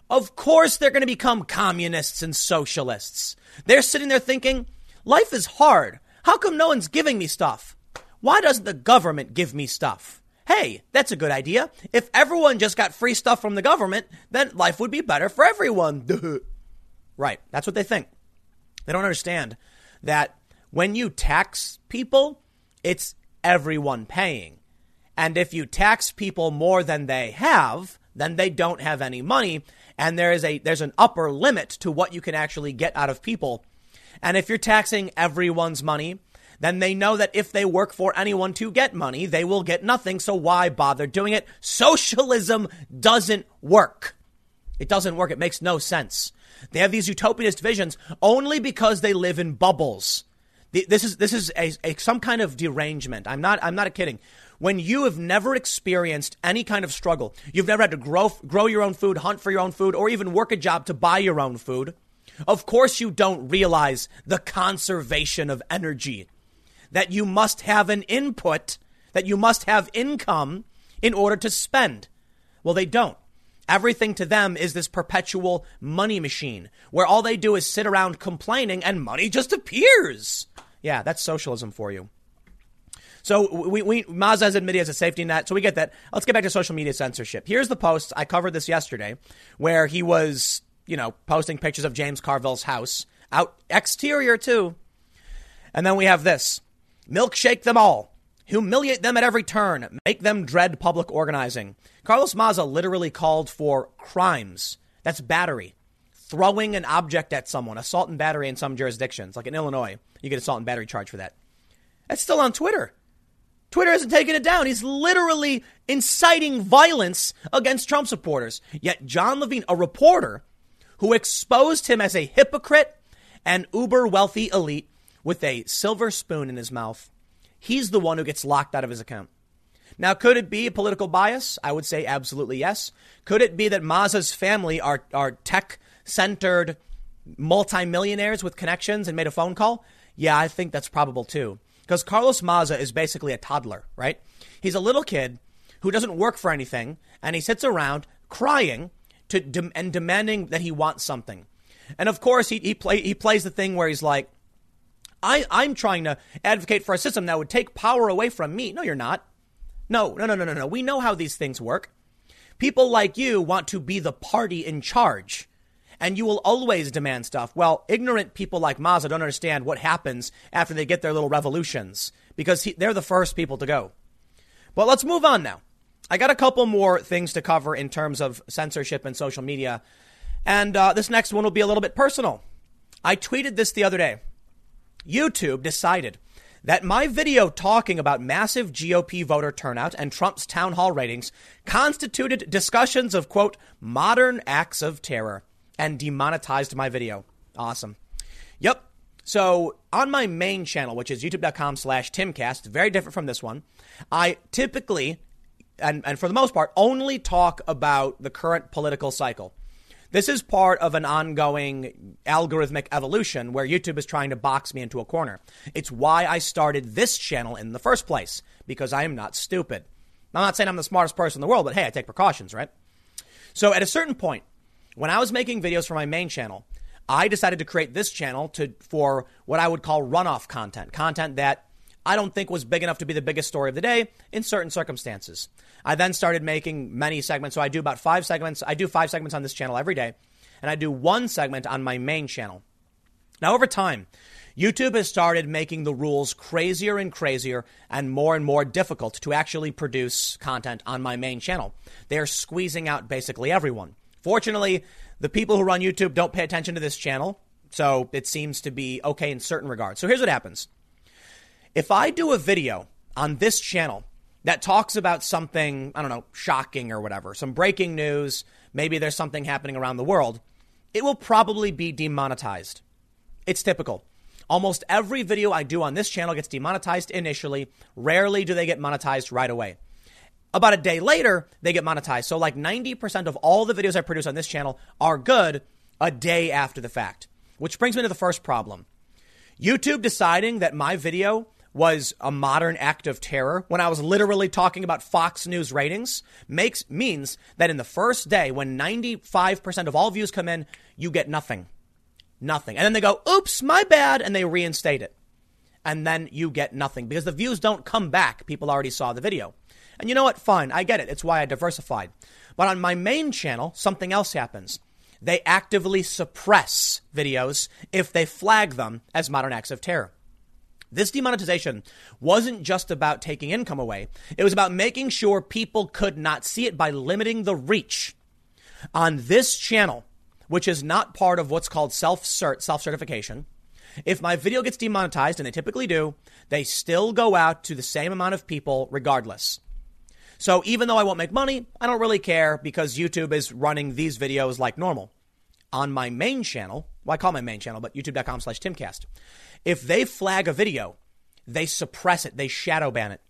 Of course, they're going to become communists and socialists. They're sitting there thinking, life is hard. How come no one's giving me stuff? Why doesn't the government give me stuff? Hey, that's a good idea. If everyone just got free stuff from the government, then life would be better for everyone. right. That's what they think. They don't understand that when you tax people, it's everyone paying. And if you tax people more than they have, then they don't have any money. And there is a, there's an upper limit to what you can actually get out of people. And if you're taxing everyone's money, then they know that if they work for anyone to get money, they will get nothing. So why bother doing it? Socialism doesn't work. It doesn't work. It makes no sense. They have these utopianist visions only because they live in bubbles. This is this is a, a, some kind of derangement. I'm not I'm not kidding. When you have never experienced any kind of struggle, you've never had to grow grow your own food, hunt for your own food, or even work a job to buy your own food. Of course, you don't realize the conservation of energy that you must have an input, that you must have income in order to spend. Well, they don't. Everything to them is this perpetual money machine where all they do is sit around complaining and money just appears. Yeah, that's socialism for you. So we, we Maza has admitted as a safety net, so we get that. Let's get back to social media censorship. Here's the post. I covered this yesterday where he was, you know, posting pictures of James Carville's house. Out exterior too. And then we have this. Milkshake them all. Humiliate them at every turn. Make them dread public organizing. Carlos Maza literally called for crimes. That's battery. Throwing an object at someone, assault and battery in some jurisdictions, like in Illinois, you get assault and battery charge for that. That's still on Twitter. Twitter hasn't taken it down. He's literally inciting violence against Trump supporters. Yet John Levine, a reporter who exposed him as a hypocrite and uber wealthy elite, with a silver spoon in his mouth, he's the one who gets locked out of his account. Now, could it be a political bias? I would say absolutely yes. Could it be that Maza's family are, are tech centered multimillionaires with connections and made a phone call? Yeah, I think that's probable too. Because Carlos Maza is basically a toddler, right? He's a little kid who doesn't work for anything and he sits around crying to, and demanding that he wants something. And of course, he, he, play, he plays the thing where he's like, I, I'm trying to advocate for a system that would take power away from me. No, you're not. No, no, no, no, no, no. We know how these things work. People like you want to be the party in charge, and you will always demand stuff. Well, ignorant people like Maza don't understand what happens after they get their little revolutions because he, they're the first people to go. But let's move on now. I got a couple more things to cover in terms of censorship and social media. And uh, this next one will be a little bit personal. I tweeted this the other day. YouTube decided that my video talking about massive GOP voter turnout and Trump's town hall ratings constituted discussions of, quote, modern acts of terror and demonetized my video. Awesome. Yep. So on my main channel, which is youtube.com slash timcast, very different from this one, I typically, and, and for the most part, only talk about the current political cycle. This is part of an ongoing algorithmic evolution where YouTube is trying to box me into a corner. It's why I started this channel in the first place, because I am not stupid. I'm not saying I'm the smartest person in the world, but hey, I take precautions, right? So at a certain point, when I was making videos for my main channel, I decided to create this channel to for what I would call runoff content, content that I don't think was big enough to be the biggest story of the day in certain circumstances. I then started making many segments. So I do about five segments. I do five segments on this channel every day, and I do one segment on my main channel. Now, over time, YouTube has started making the rules crazier and crazier and more and more difficult to actually produce content on my main channel. They're squeezing out basically everyone. Fortunately, the people who run YouTube don't pay attention to this channel, so it seems to be okay in certain regards. So here's what happens if I do a video on this channel that talks about something, I don't know, shocking or whatever, some breaking news, maybe there's something happening around the world, it will probably be demonetized. It's typical. Almost every video I do on this channel gets demonetized initially. Rarely do they get monetized right away. About a day later, they get monetized. So, like 90% of all the videos I produce on this channel are good a day after the fact. Which brings me to the first problem YouTube deciding that my video was a modern act of terror when I was literally talking about Fox News ratings makes means that in the first day when 95% of all views come in, you get nothing. Nothing. And then they go, "Oops, my bad," and they reinstate it. and then you get nothing because the views don't come back. People already saw the video. And you know what? Fine. I get it. It's why I diversified. But on my main channel, something else happens. They actively suppress videos if they flag them as modern acts of terror. This demonetization wasn't just about taking income away. It was about making sure people could not see it by limiting the reach. On this channel, which is not part of what's called self-cert, self-certification, if my video gets demonetized, and they typically do, they still go out to the same amount of people regardless. So even though I won't make money, I don't really care because YouTube is running these videos like normal. On my main channel, well, I call my main channel, but youtube.com slash timcast. If they flag a video, they suppress it, they shadow ban it.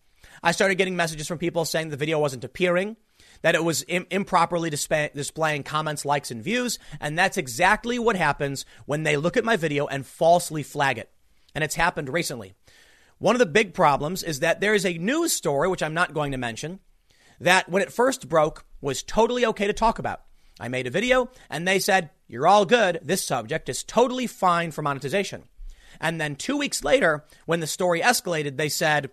I started getting messages from people saying the video wasn't appearing, that it was Im- improperly display- displaying comments, likes, and views. And that's exactly what happens when they look at my video and falsely flag it. And it's happened recently. One of the big problems is that there is a news story, which I'm not going to mention, that when it first broke was totally okay to talk about. I made a video and they said, You're all good. This subject is totally fine for monetization. And then two weeks later, when the story escalated, they said,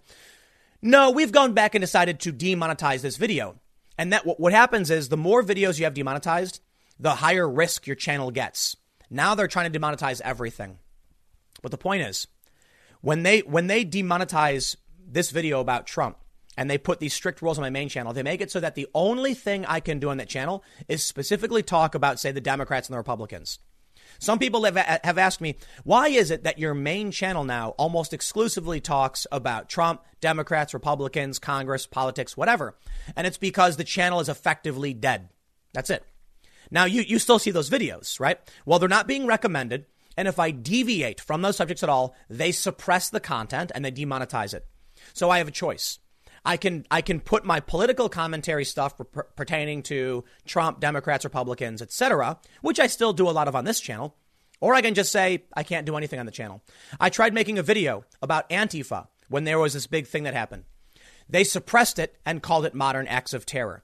No, we've gone back and decided to demonetize this video. And that what happens is the more videos you have demonetized, the higher risk your channel gets. Now they're trying to demonetize everything. But the point is, when they when they demonetize this video about Trump, and they put these strict rules on my main channel. They make it so that the only thing I can do on that channel is specifically talk about, say, the Democrats and the Republicans. Some people have, have asked me, why is it that your main channel now almost exclusively talks about Trump, Democrats, Republicans, Congress, politics, whatever? And it's because the channel is effectively dead. That's it. Now, you, you still see those videos, right? Well, they're not being recommended. And if I deviate from those subjects at all, they suppress the content and they demonetize it. So I have a choice. I can I can put my political commentary stuff per- pertaining to Trump, Democrats, Republicans, etc., which I still do a lot of on this channel, or I can just say I can't do anything on the channel. I tried making a video about Antifa when there was this big thing that happened. They suppressed it and called it modern acts of terror.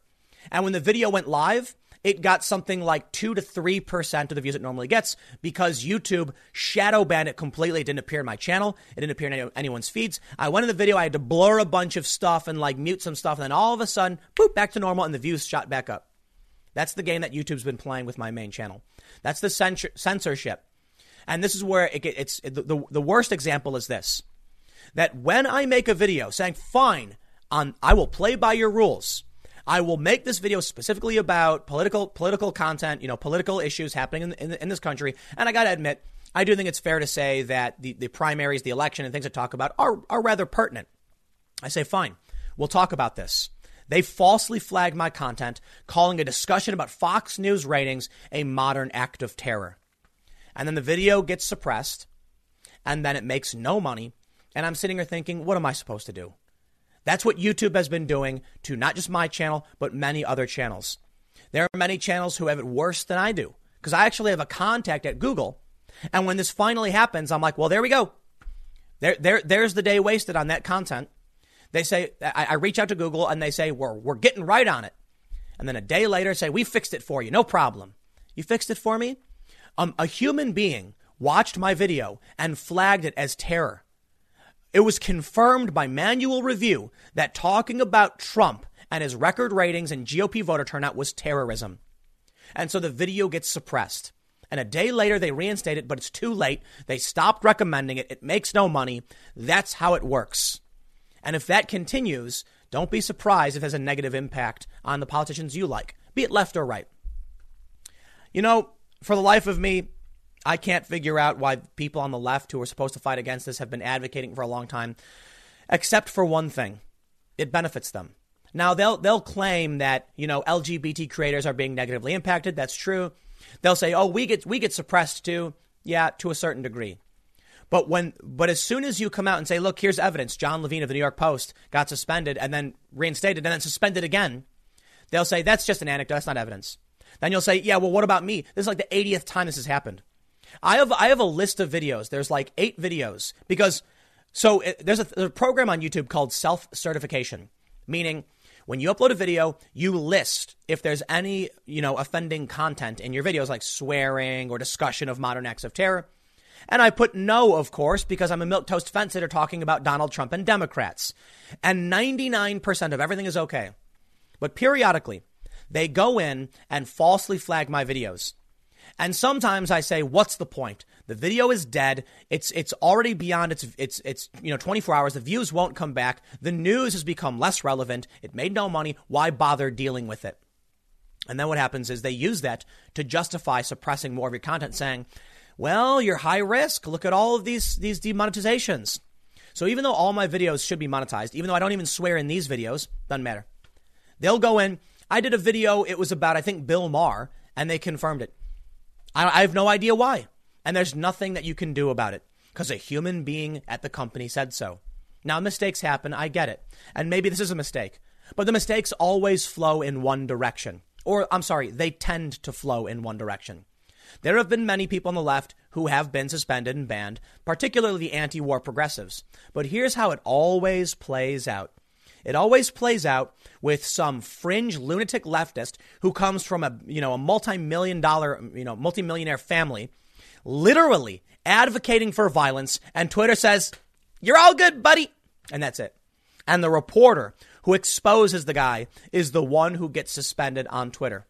And when the video went live, it got something like 2 to 3% of the views it normally gets because YouTube shadow banned it completely. It didn't appear in my channel. It didn't appear in anyone's feeds. I went in the video, I had to blur a bunch of stuff and like mute some stuff. And then all of a sudden, boop, back to normal and the views shot back up. That's the game that YouTube's been playing with my main channel. That's the censor- censorship. And this is where it, it's the, the, the worst example is this that when I make a video saying, fine, on, I will play by your rules. I will make this video specifically about political political content, you know, political issues happening in, in, in this country. And I got to admit, I do think it's fair to say that the, the primaries, the election, and things I talk about are, are rather pertinent. I say, fine, we'll talk about this. They falsely flagged my content, calling a discussion about Fox News ratings a modern act of terror. And then the video gets suppressed, and then it makes no money. And I'm sitting here thinking, what am I supposed to do? That's what YouTube has been doing to not just my channel, but many other channels. There are many channels who have it worse than I do because I actually have a contact at Google. And when this finally happens, I'm like, well, there we go. There, there, there's the day wasted on that content. They say, I, I reach out to Google and they say, we're, we're getting right on it. And then a day later say, we fixed it for you. No problem. You fixed it for me? Um, a human being watched my video and flagged it as terror. It was confirmed by manual review that talking about Trump and his record ratings and GOP voter turnout was terrorism. And so the video gets suppressed. And a day later, they reinstate it, but it's too late. They stopped recommending it. It makes no money. That's how it works. And if that continues, don't be surprised if it has a negative impact on the politicians you like, be it left or right. You know, for the life of me, I can't figure out why people on the left who are supposed to fight against this have been advocating for a long time, except for one thing it benefits them. Now they'll they'll claim that you know LGBT creators are being negatively impacted. That's true. They'll say, "Oh, we get we get suppressed too." Yeah, to a certain degree. But when but as soon as you come out and say, "Look, here's evidence," John Levine of the New York Post got suspended and then reinstated and then suspended again. They'll say that's just an anecdote. That's not evidence. Then you'll say, "Yeah, well, what about me?" This is like the 80th time this has happened. I have I have a list of videos. There's like eight videos because so it, there's, a, there's a program on YouTube called self certification, meaning when you upload a video, you list if there's any you know offending content in your videos like swearing or discussion of modern acts of terror. And I put no, of course, because I'm a milk toast fence sitter talking about Donald Trump and Democrats. And 99% of everything is okay. But periodically, they go in and falsely flag my videos. And sometimes I say, what's the point? The video is dead. It's it's already beyond its it's it's you know 24 hours. The views won't come back. The news has become less relevant. It made no money. Why bother dealing with it? And then what happens is they use that to justify suppressing more of your content, saying, "Well, you're high risk. Look at all of these these demonetizations." So even though all my videos should be monetized, even though I don't even swear in these videos, doesn't matter. They'll go in. I did a video. It was about I think Bill Maher, and they confirmed it. I, I have no idea why, and there's nothing that you can do about it because a human being at the company said so. Now mistakes happen. I get it, and maybe this is a mistake, but the mistakes always flow in one direction. Or, I'm sorry, they tend to flow in one direction. There have been many people on the left who have been suspended and banned, particularly the anti war progressives. But here's how it always plays out it always plays out with some fringe lunatic leftist who comes from a, you know, a multi-million dollar, you know, multi-millionaire family, literally advocating for violence. And Twitter says, you're all good, buddy. And that's it. And the reporter who exposes the guy is the one who gets suspended on Twitter.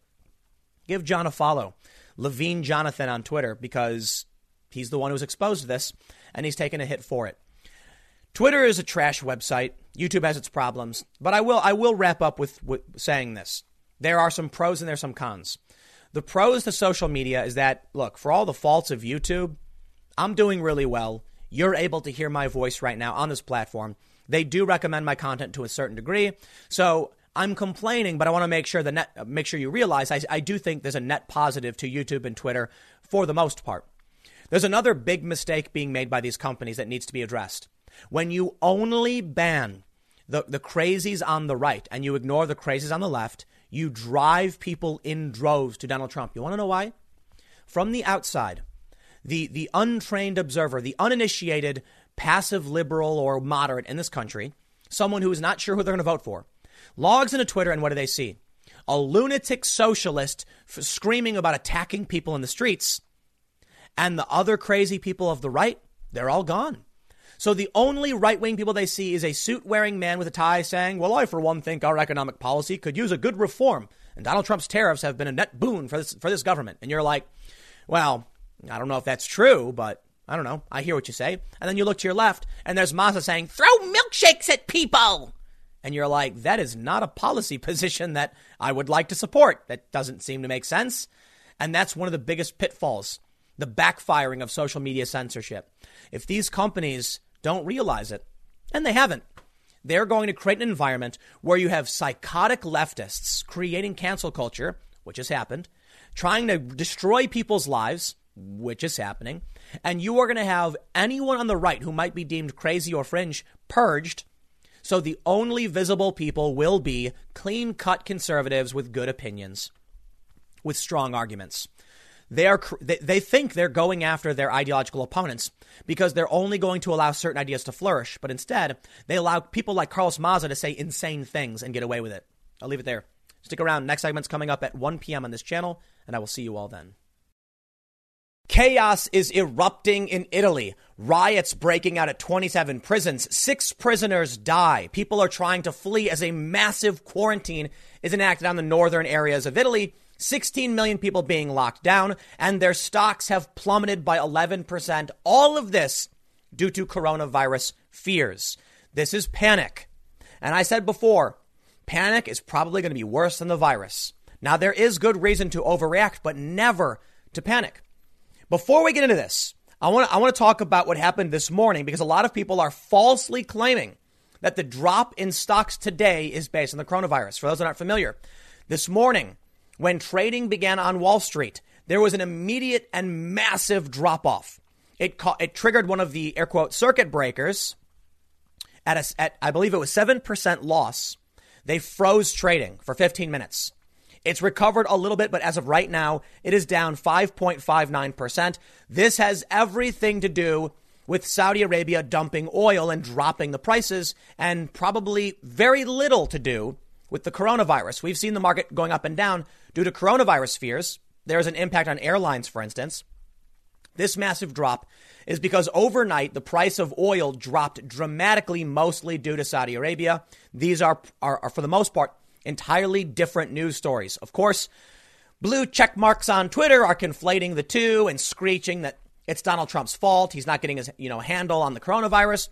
Give John a follow. Levine Jonathan on Twitter because he's the one who's exposed this and he's taken a hit for it. Twitter is a trash website. YouTube has its problems, but I will I will wrap up with, with saying this. There are some pros and there's some cons. The pros to social media is that look, for all the faults of YouTube, I'm doing really well. You're able to hear my voice right now on this platform. They do recommend my content to a certain degree. So I'm complaining, but I want to make sure the net, make sure you realize I, I do think there's a net positive to YouTube and Twitter for the most part. There's another big mistake being made by these companies that needs to be addressed. When you only ban the, the crazies on the right and you ignore the crazies on the left, you drive people in droves to Donald Trump. You want to know why? From the outside, the, the untrained observer, the uninitiated passive liberal or moderate in this country, someone who is not sure who they're going to vote for, logs into Twitter and what do they see? A lunatic socialist screaming about attacking people in the streets. And the other crazy people of the right, they're all gone. So the only right wing people they see is a suit wearing man with a tie saying, Well, I, for one, think our economic policy could use a good reform. And Donald Trump's tariffs have been a net boon for this, for this government. And you're like, Well, I don't know if that's true, but I don't know. I hear what you say. And then you look to your left, and there's Maza saying, throw milkshakes at people. And you're like, that is not a policy position that I would like to support. That doesn't seem to make sense. And that's one of the biggest pitfalls the backfiring of social media censorship. If these companies don't realize it, and they haven't, they're going to create an environment where you have psychotic leftists creating cancel culture, which has happened, trying to destroy people's lives, which is happening, and you are going to have anyone on the right who might be deemed crazy or fringe purged. So the only visible people will be clean cut conservatives with good opinions, with strong arguments. They, are, they think they're going after their ideological opponents because they're only going to allow certain ideas to flourish, but instead, they allow people like Carlos Maza to say insane things and get away with it. I'll leave it there. Stick around. Next segment's coming up at 1 p.m. on this channel, and I will see you all then. Chaos is erupting in Italy. Riots breaking out at 27 prisons. Six prisoners die. People are trying to flee as a massive quarantine is enacted on the northern areas of Italy. 16 million people being locked down, and their stocks have plummeted by 11%. All of this due to coronavirus fears. This is panic. And I said before, panic is probably going to be worse than the virus. Now, there is good reason to overreact, but never to panic. Before we get into this, I want to I want to talk about what happened this morning because a lot of people are falsely claiming that the drop in stocks today is based on the coronavirus. For those that aren't familiar, this morning when trading began on Wall Street, there was an immediate and massive drop off. It ca- it triggered one of the air quote circuit breakers at a, at I believe it was 7% loss. They froze trading for 15 minutes. It's recovered a little bit, but as of right now, it is down 5.59%. This has everything to do with Saudi Arabia dumping oil and dropping the prices, and probably very little to do with the coronavirus. We've seen the market going up and down due to coronavirus fears. There's an impact on airlines, for instance. This massive drop is because overnight the price of oil dropped dramatically, mostly due to Saudi Arabia. These are, are, are for the most part, entirely different news stories. Of course, blue check marks on Twitter are conflating the two and screeching that it's Donald Trump's fault. He's not getting his you know handle on the coronavirus.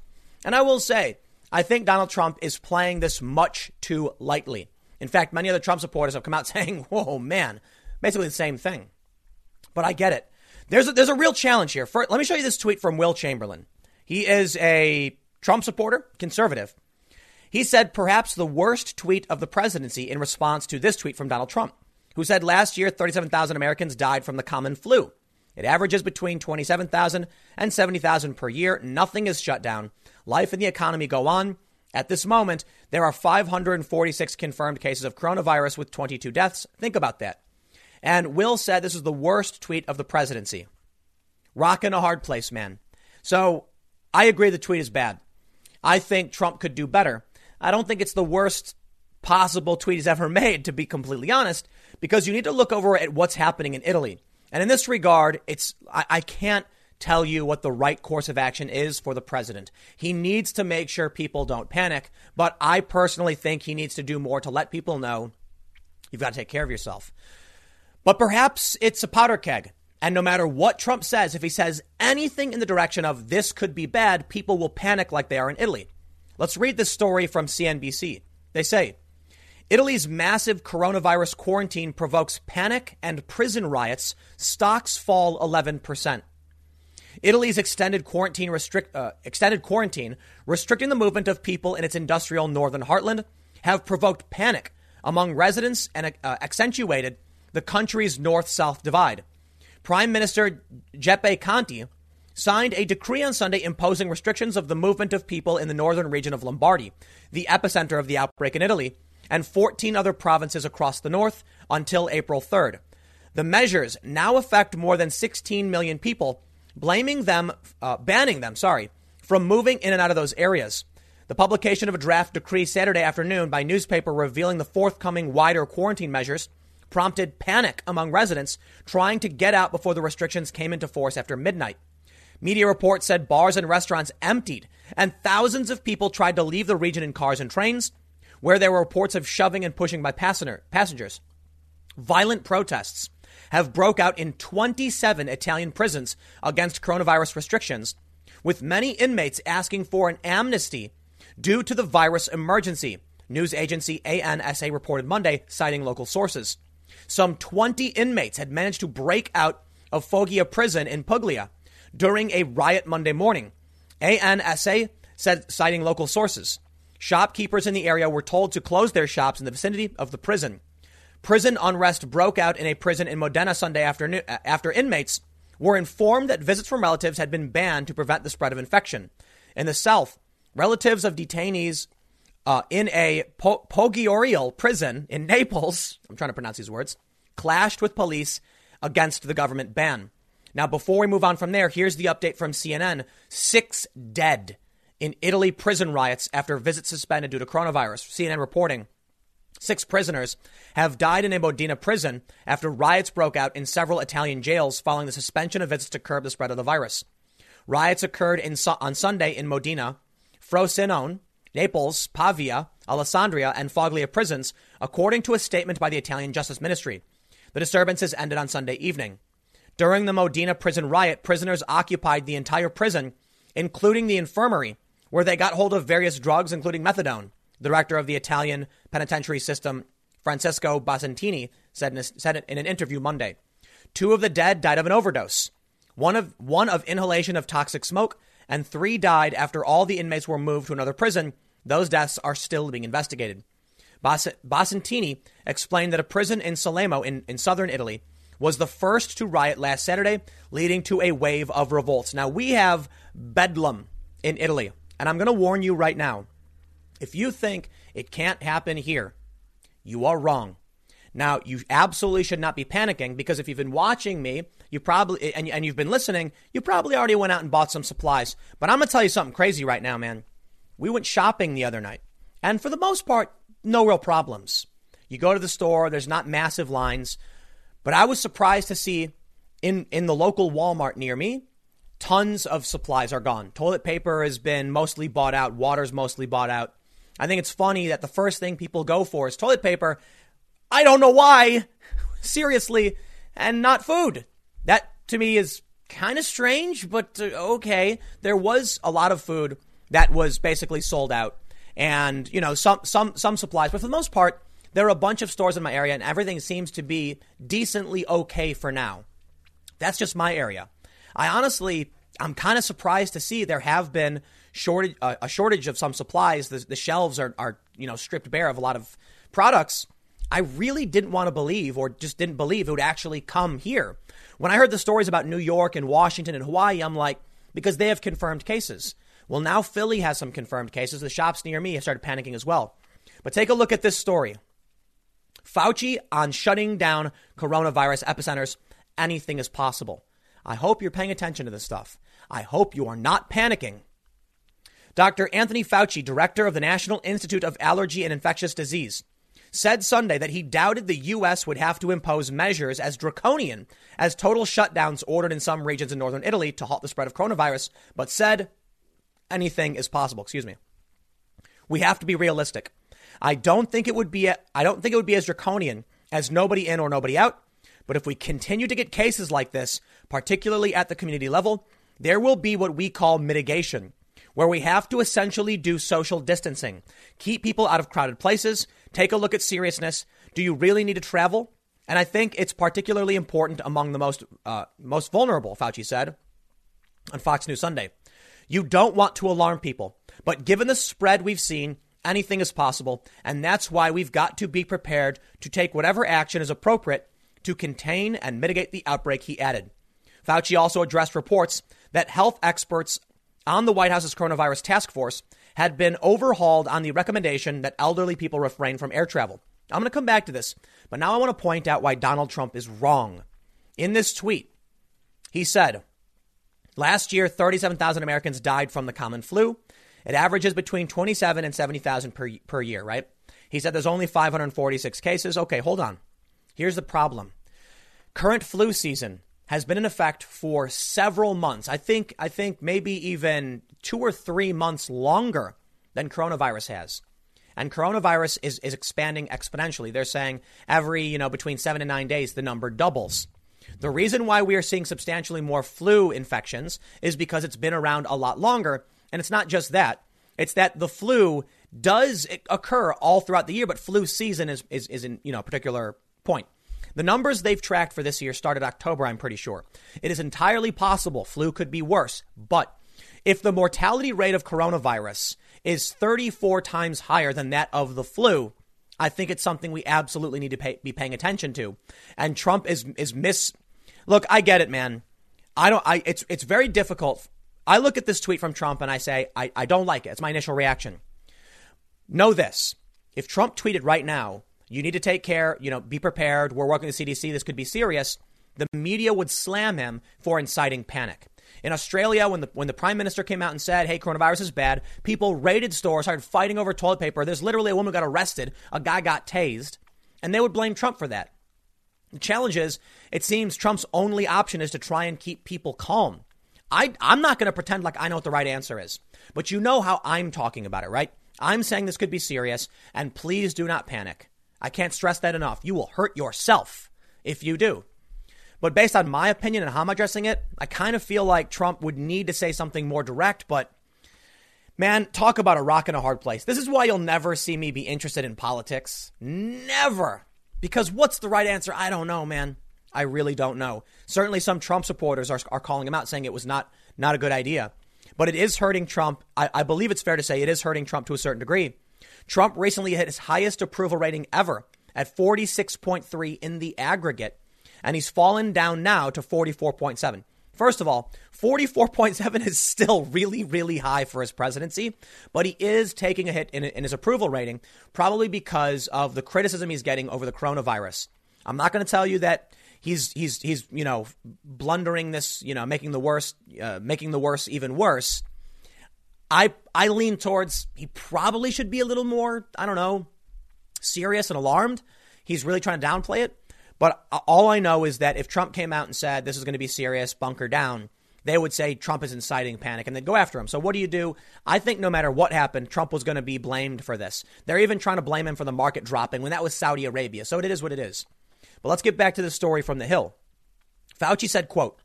And I will say, I think Donald Trump is playing this much too lightly. In fact, many other Trump supporters have come out saying, "Whoa, man," basically the same thing. But I get it. There's a, there's a real challenge here. Let me show you this tweet from Will Chamberlain. He is a Trump supporter, conservative. He said perhaps the worst tweet of the presidency in response to this tweet from Donald Trump, who said last year 37,000 Americans died from the common flu. It averages between 27,000 and 70,000 per year. Nothing is shut down. Life and the economy go on. At this moment, there are 546 confirmed cases of coronavirus with 22 deaths. Think about that. And Will said this is the worst tweet of the presidency. Rock in a hard place, man. So I agree the tweet is bad. I think Trump could do better. I don't think it's the worst possible tweet he's ever made, to be completely honest, because you need to look over at what's happening in Italy. And in this regard, it's I, I can't tell you what the right course of action is for the president. He needs to make sure people don't panic, but I personally think he needs to do more to let people know you've got to take care of yourself. But perhaps it's a powder keg. And no matter what Trump says, if he says anything in the direction of this could be bad, people will panic like they are in Italy. Let's read this story from CNBC. They say Italy's massive coronavirus quarantine provokes panic and prison riots. Stocks fall 11%. Italy's extended quarantine, restrict, uh, extended quarantine restricting the movement of people in its industrial northern heartland have provoked panic among residents and uh, accentuated the country's north south divide. Prime Minister Giuseppe Conte signed a decree on Sunday imposing restrictions of the movement of people in the northern region of Lombardy, the epicenter of the outbreak in Italy, and 14 other provinces across the north until April 3rd. The measures now affect more than 16 million people, blaming them, uh, banning them, sorry, from moving in and out of those areas. The publication of a draft decree Saturday afternoon by newspaper revealing the forthcoming wider quarantine measures prompted panic among residents trying to get out before the restrictions came into force after midnight. Media reports said bars and restaurants emptied, and thousands of people tried to leave the region in cars and trains, where there were reports of shoving and pushing by passenger, passengers. Violent protests have broke out in 27 Italian prisons against coronavirus restrictions, with many inmates asking for an amnesty due to the virus emergency. News agency ANSA reported Monday, citing local sources. Some 20 inmates had managed to break out of Foggia prison in Puglia during a riot Monday morning. ANSA said, citing local sources. Shopkeepers in the area were told to close their shops in the vicinity of the prison. Prison unrest broke out in a prison in Modena Sunday afternoon after inmates were informed that visits from relatives had been banned to prevent the spread of infection. In the south, relatives of detainees uh, in a po- Poggioreale prison in Naples, I'm trying to pronounce these words, clashed with police against the government ban. Now, before we move on from there, here's the update from CNN. Six dead in Italy prison riots after visits suspended due to coronavirus. CNN reporting six prisoners have died in a Modena prison after riots broke out in several Italian jails following the suspension of visits to curb the spread of the virus. Riots occurred in, on Sunday in Modena, Frosinone, Naples, Pavia, Alessandria, and Foglia prisons, according to a statement by the Italian Justice Ministry. The disturbances ended on Sunday evening. During the Modena prison riot, prisoners occupied the entire prison, including the infirmary, where they got hold of various drugs, including methadone. The director of the Italian penitentiary system, Francesco Basentini, said in, a, said in an interview Monday. Two of the dead died of an overdose, one of, one of inhalation of toxic smoke, and three died after all the inmates were moved to another prison. Those deaths are still being investigated. Basentini explained that a prison in Salerno in, in southern Italy was the first to riot last Saturday, leading to a wave of revolts. Now, we have bedlam in Italy, and I'm going to warn you right now. If you think it can't happen here, you are wrong. Now, you absolutely should not be panicking because if you've been watching me, you probably, and, and you've been listening, you probably already went out and bought some supplies. But I'm going to tell you something crazy right now, man. We went shopping the other night, and for the most part, no real problems. You go to the store, there's not massive lines, but I was surprised to see in in the local Walmart near me, tons of supplies are gone. Toilet paper has been mostly bought out, water's mostly bought out. I think it's funny that the first thing people go for is toilet paper. I don't know why. Seriously, and not food. That to me is kind of strange, but uh, okay. There was a lot of food that was basically sold out, and you know some some some supplies, but for the most part, there are a bunch of stores in my area, and everything seems to be decently okay for now. That's just my area. I honestly, I'm kind of surprised to see there have been shortage uh, a shortage of some supplies. The, the shelves are are you know stripped bare of a lot of products. I really didn't want to believe, or just didn't believe, it would actually come here. When I heard the stories about New York and Washington and Hawaii, I'm like, because they have confirmed cases. Well, now Philly has some confirmed cases. The shops near me have started panicking as well. But take a look at this story. Fauci on shutting down coronavirus epicenters. Anything is possible. I hope you're paying attention to this stuff. I hope you are not panicking. Dr. Anthony Fauci, director of the National Institute of Allergy and Infectious Disease, said Sunday that he doubted the U.S. would have to impose measures as draconian as total shutdowns ordered in some regions in northern Italy to halt the spread of coronavirus, but said anything is possible. Excuse me. We have to be realistic. I don't think it would be. I don't think it would be as draconian as nobody in or nobody out. But if we continue to get cases like this, particularly at the community level, there will be what we call mitigation, where we have to essentially do social distancing, keep people out of crowded places, take a look at seriousness. Do you really need to travel? And I think it's particularly important among the most uh, most vulnerable, Fauci said on Fox News Sunday. You don't want to alarm people, but given the spread we've seen, anything is possible, and that's why we've got to be prepared to take whatever action is appropriate to contain and mitigate the outbreak, he added. Fauci also addressed reports that health experts on the White House's coronavirus task force had been overhauled on the recommendation that elderly people refrain from air travel. I'm going to come back to this, but now I want to point out why Donald Trump is wrong. In this tweet, he said, Last year, 37,000 Americans died from the common flu. It averages between 27 and 70,000 per, per year, right? He said there's only 546 cases. Okay, hold on. Here's the problem. Current flu season has been in effect for several months. I think I think maybe even 2 or 3 months longer than coronavirus has. And coronavirus is, is expanding exponentially. They're saying every, you know, between 7 and 9 days the number doubles. The reason why we are seeing substantially more flu infections is because it's been around a lot longer, and it's not just that. It's that the flu does occur all throughout the year, but flu season is, is, is in, you know, a particular point. The numbers they've tracked for this year started October, I'm pretty sure. It is entirely possible flu could be worse, but if the mortality rate of coronavirus is 34 times higher than that of the flu, I think it's something we absolutely need to pay, be paying attention to. And Trump is is miss. Look, I get it, man. I don't. I it's it's very difficult. I look at this tweet from Trump and I say I, I don't like it. It's my initial reaction. Know this: if Trump tweeted right now, you need to take care, you know, be prepared. We're working with the CDC. This could be serious. The media would slam him for inciting panic. In Australia, when the when the prime minister came out and said, "Hey, coronavirus is bad," people raided stores, started fighting over toilet paper. There's literally a woman got arrested, a guy got tased, and they would blame Trump for that. The challenge is, it seems Trump's only option is to try and keep people calm. I, I'm not going to pretend like I know what the right answer is, but you know how I'm talking about it, right? I'm saying this could be serious, and please do not panic. I can't stress that enough. You will hurt yourself if you do. But based on my opinion and how I'm addressing it, I kind of feel like Trump would need to say something more direct. But man, talk about a rock and a hard place. This is why you'll never see me be interested in politics. Never. Because what's the right answer? I don't know, man. I really don't know. Certainly, some Trump supporters are, are calling him out, saying it was not, not a good idea. But it is hurting Trump. I, I believe it's fair to say it is hurting Trump to a certain degree. Trump recently hit his highest approval rating ever at 46.3 in the aggregate, and he's fallen down now to 44.7. First of all, 44.7 is still really, really high for his presidency, but he is taking a hit in, in his approval rating, probably because of the criticism he's getting over the coronavirus. I'm not going to tell you that he's he's he's you know blundering this, you know, making the worst, uh, making the worst even worse. I I lean towards he probably should be a little more, I don't know, serious and alarmed. He's really trying to downplay it. But all I know is that if Trump came out and said this is going to be serious, bunker down, they would say Trump is inciting panic and they'd go after him. So what do you do? I think no matter what happened, Trump was going to be blamed for this. They're even trying to blame him for the market dropping when that was Saudi Arabia. So it is what it is. But let's get back to the story from the Hill. Fauci said, quote,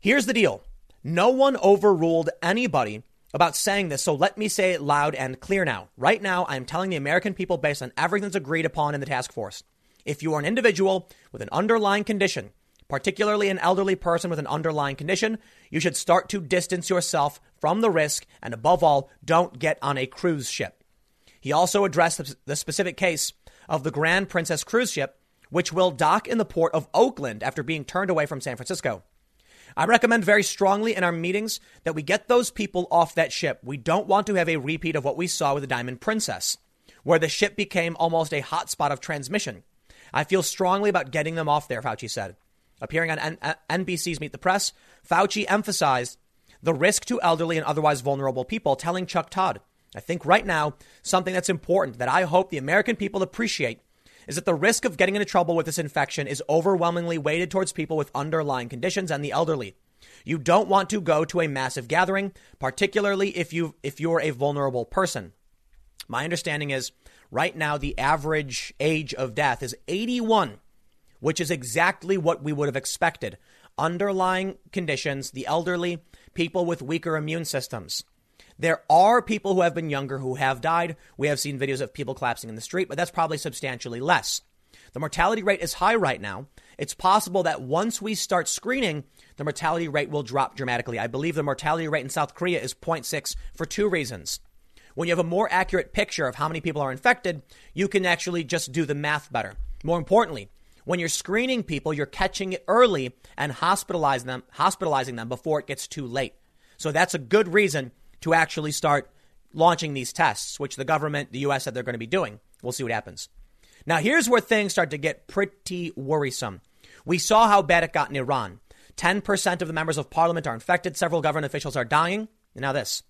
Here's the deal. No one overruled anybody about saying this, so let me say it loud and clear now. Right now, I am telling the American people based on everything that's agreed upon in the task force. If you are an individual with an underlying condition, particularly an elderly person with an underlying condition, you should start to distance yourself from the risk and above all, don't get on a cruise ship. He also addressed the specific case of the Grand Princess cruise ship, which will dock in the port of Oakland after being turned away from San Francisco. I recommend very strongly in our meetings that we get those people off that ship. We don't want to have a repeat of what we saw with the Diamond Princess, where the ship became almost a hotspot of transmission. I feel strongly about getting them off there, Fauci said. Appearing on N- uh, NBC's Meet the Press, Fauci emphasized the risk to elderly and otherwise vulnerable people, telling Chuck Todd, I think right now, something that's important that I hope the American people appreciate is that the risk of getting into trouble with this infection is overwhelmingly weighted towards people with underlying conditions and the elderly. You don't want to go to a massive gathering, particularly if you if you're a vulnerable person. My understanding is right now the average age of death is 81, which is exactly what we would have expected. Underlying conditions, the elderly, people with weaker immune systems. There are people who have been younger who have died. We have seen videos of people collapsing in the street, but that's probably substantially less. The mortality rate is high right now. It's possible that once we start screening, the mortality rate will drop dramatically. I believe the mortality rate in South Korea is 0.6 for two reasons. When you have a more accurate picture of how many people are infected, you can actually just do the math better. More importantly, when you're screening people, you're catching it early and hospitalizing them, hospitalizing them before it gets too late. So that's a good reason to actually start launching these tests, which the government, the U.S. said they're going to be doing. We'll see what happens. Now, here's where things start to get pretty worrisome. We saw how bad it got in Iran. 10% of the members of parliament are infected. Several government officials are dying. And now this.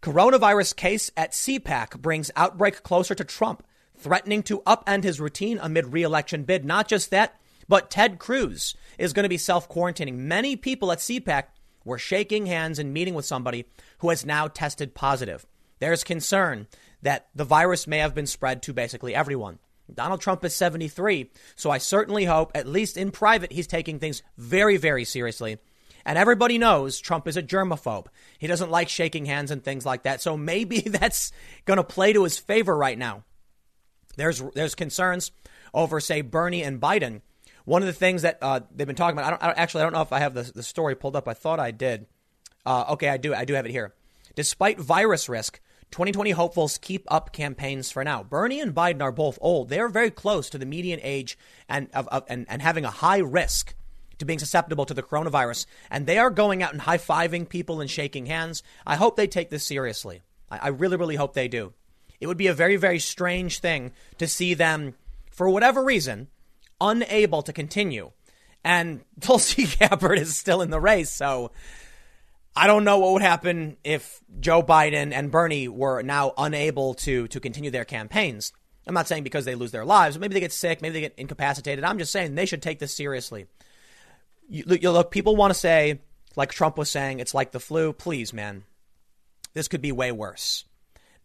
Coronavirus case at CPAC brings outbreak closer to Trump, threatening to upend his routine amid re-election bid. Not just that, but Ted Cruz is going to be self-quarantining. Many people at CPAC were shaking hands and meeting with somebody who has now tested positive. There's concern that the virus may have been spread to basically everyone. Donald Trump is 73, so I certainly hope, at least in private, he's taking things very, very seriously. And everybody knows Trump is a germaphobe. He doesn't like shaking hands and things like that. So maybe that's going to play to his favor right now. There's there's concerns over, say, Bernie and Biden. One of the things that uh, they've been talking about, I don't, I don't, actually, I don't know if I have the, the story pulled up. I thought I did. Uh, okay, I do. I do have it here. Despite virus risk, 2020 hopefuls keep up campaigns for now. Bernie and Biden are both old. They are very close to the median age and, of, of, and, and having a high risk to being susceptible to the coronavirus. And they are going out and high fiving people and shaking hands. I hope they take this seriously. I, I really, really hope they do. It would be a very, very strange thing to see them, for whatever reason, unable to continue. And Tulsi Gabbard is still in the race. So I don't know what would happen if Joe Biden and Bernie were now unable to to continue their campaigns. I'm not saying because they lose their lives. Maybe they get sick. Maybe they get incapacitated. I'm just saying they should take this seriously. You, you look, people want to say, like Trump was saying, it's like the flu. Please, man, this could be way worse.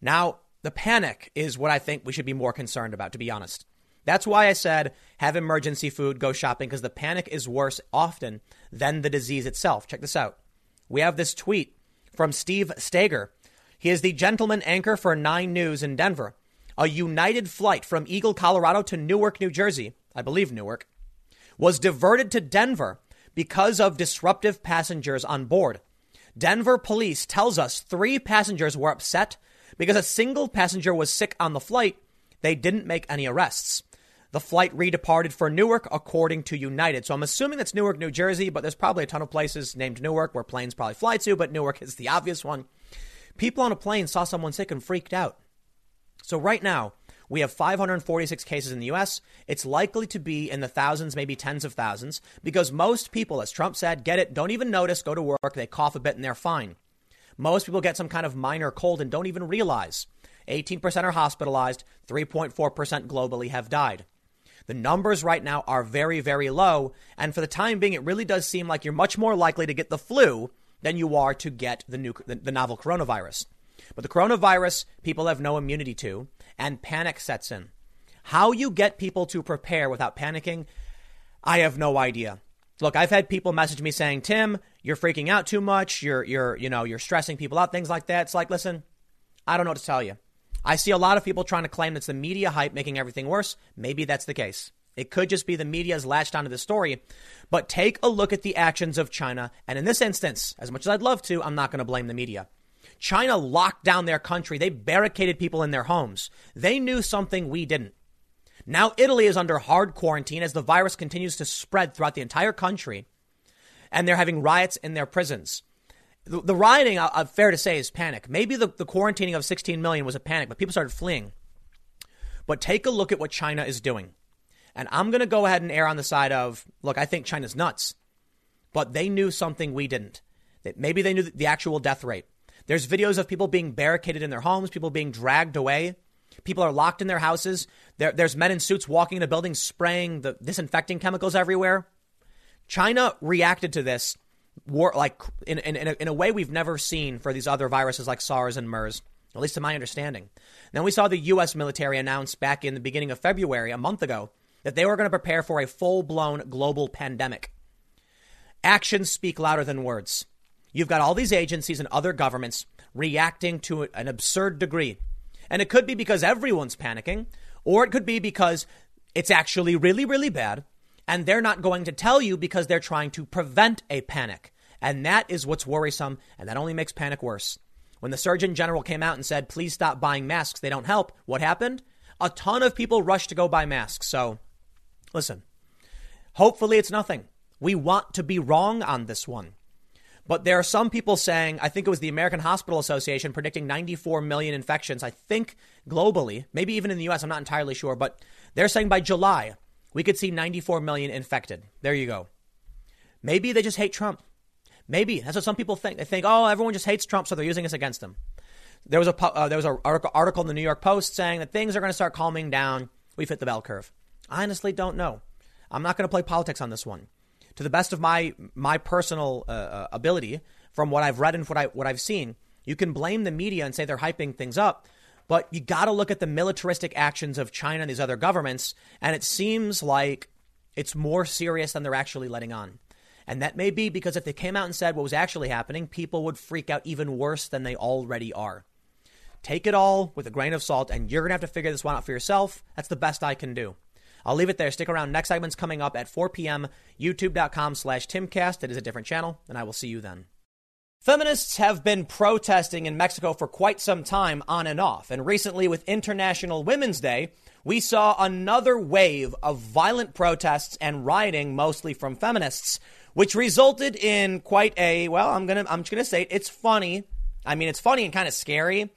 Now, the panic is what I think we should be more concerned about, to be honest. That's why I said have emergency food, go shopping, because the panic is worse often than the disease itself. Check this out. We have this tweet from Steve Staeger. He is the gentleman anchor for Nine News in Denver. A United flight from Eagle, Colorado to Newark, New Jersey, I believe Newark, was diverted to Denver because of disruptive passengers on board. Denver police tells us three passengers were upset because a single passenger was sick on the flight. They didn't make any arrests. The flight redeparted for Newark, according to United. So I'm assuming that's Newark, New Jersey, but there's probably a ton of places named Newark where planes probably fly to, but Newark is the obvious one. People on a plane saw someone sick and freaked out. So right now, we have 546 cases in the US. It's likely to be in the thousands, maybe tens of thousands, because most people, as Trump said, get it, don't even notice, go to work, they cough a bit, and they're fine. Most people get some kind of minor cold and don't even realize. 18% are hospitalized, 3.4% globally have died. The numbers right now are very, very low. And for the time being, it really does seem like you're much more likely to get the flu than you are to get the, new, the, the novel coronavirus. But the coronavirus, people have no immunity to, and panic sets in. How you get people to prepare without panicking, I have no idea. Look, I've had people message me saying, "Tim, you're freaking out too much. You're you're you know, you're stressing people out, things like that." It's like, "Listen, I don't know what to tell you. I see a lot of people trying to claim it's the media hype making everything worse. Maybe that's the case. It could just be the media's latched onto the story. But take a look at the actions of China. And in this instance, as much as I'd love to, I'm not going to blame the media. China locked down their country. They barricaded people in their homes. They knew something we didn't. Now Italy is under hard quarantine as the virus continues to spread throughout the entire country. And they're having riots in their prisons. The, the rioting, uh, uh, fair to say, is panic. Maybe the, the quarantining of 16 million was a panic, but people started fleeing. But take a look at what China is doing. And I'm going to go ahead and err on the side of look, I think China's nuts. But they knew something we didn't. That Maybe they knew the actual death rate. There's videos of people being barricaded in their homes, people being dragged away. People are locked in their houses. There, there's men in suits walking in into buildings spraying the disinfecting chemicals everywhere. China reacted to this war, like in, in, in, a, in a way we've never seen for these other viruses like SARS and MERS, at least to my understanding. Then we saw the U.S. military announce back in the beginning of February, a month ago, that they were going to prepare for a full blown global pandemic. Actions speak louder than words. You've got all these agencies and other governments reacting to an absurd degree. And it could be because everyone's panicking, or it could be because it's actually really, really bad and they're not going to tell you because they're trying to prevent a panic. And that is what's worrisome, and that only makes panic worse. When the Surgeon General came out and said, please stop buying masks, they don't help, what happened? A ton of people rushed to go buy masks. So, listen, hopefully it's nothing. We want to be wrong on this one. But there are some people saying, I think it was the American Hospital Association predicting 94 million infections, I think globally, maybe even in the US, I'm not entirely sure, but they're saying by July, we could see 94 million infected. There you go. Maybe they just hate Trump. Maybe that's what some people think. They think, oh, everyone just hates Trump, so they're using us against him. There was a uh, there was an article, in the New York Post saying that things are going to start calming down. We've hit the bell curve. I honestly don't know. I'm not going to play politics on this one. To the best of my my personal uh, uh, ability, from what I've read and what I what I've seen, you can blame the media and say they're hyping things up, but you got to look at the militaristic actions of China and these other governments, and it seems like it's more serious than they're actually letting on. And that may be because if they came out and said what was actually happening, people would freak out even worse than they already are. Take it all with a grain of salt, and you're going to have to figure this one out for yourself. That's the best I can do. I'll leave it there. Stick around. Next segment's coming up at 4 p.m. YouTube.com slash Timcast. It is a different channel, and I will see you then. Feminists have been protesting in Mexico for quite some time on and off. And recently, with International Women's Day, we saw another wave of violent protests and rioting, mostly from feminists, which resulted in quite a, well, I'm to, I'm just to say it, it's funny. I mean, it's funny and kind of scary.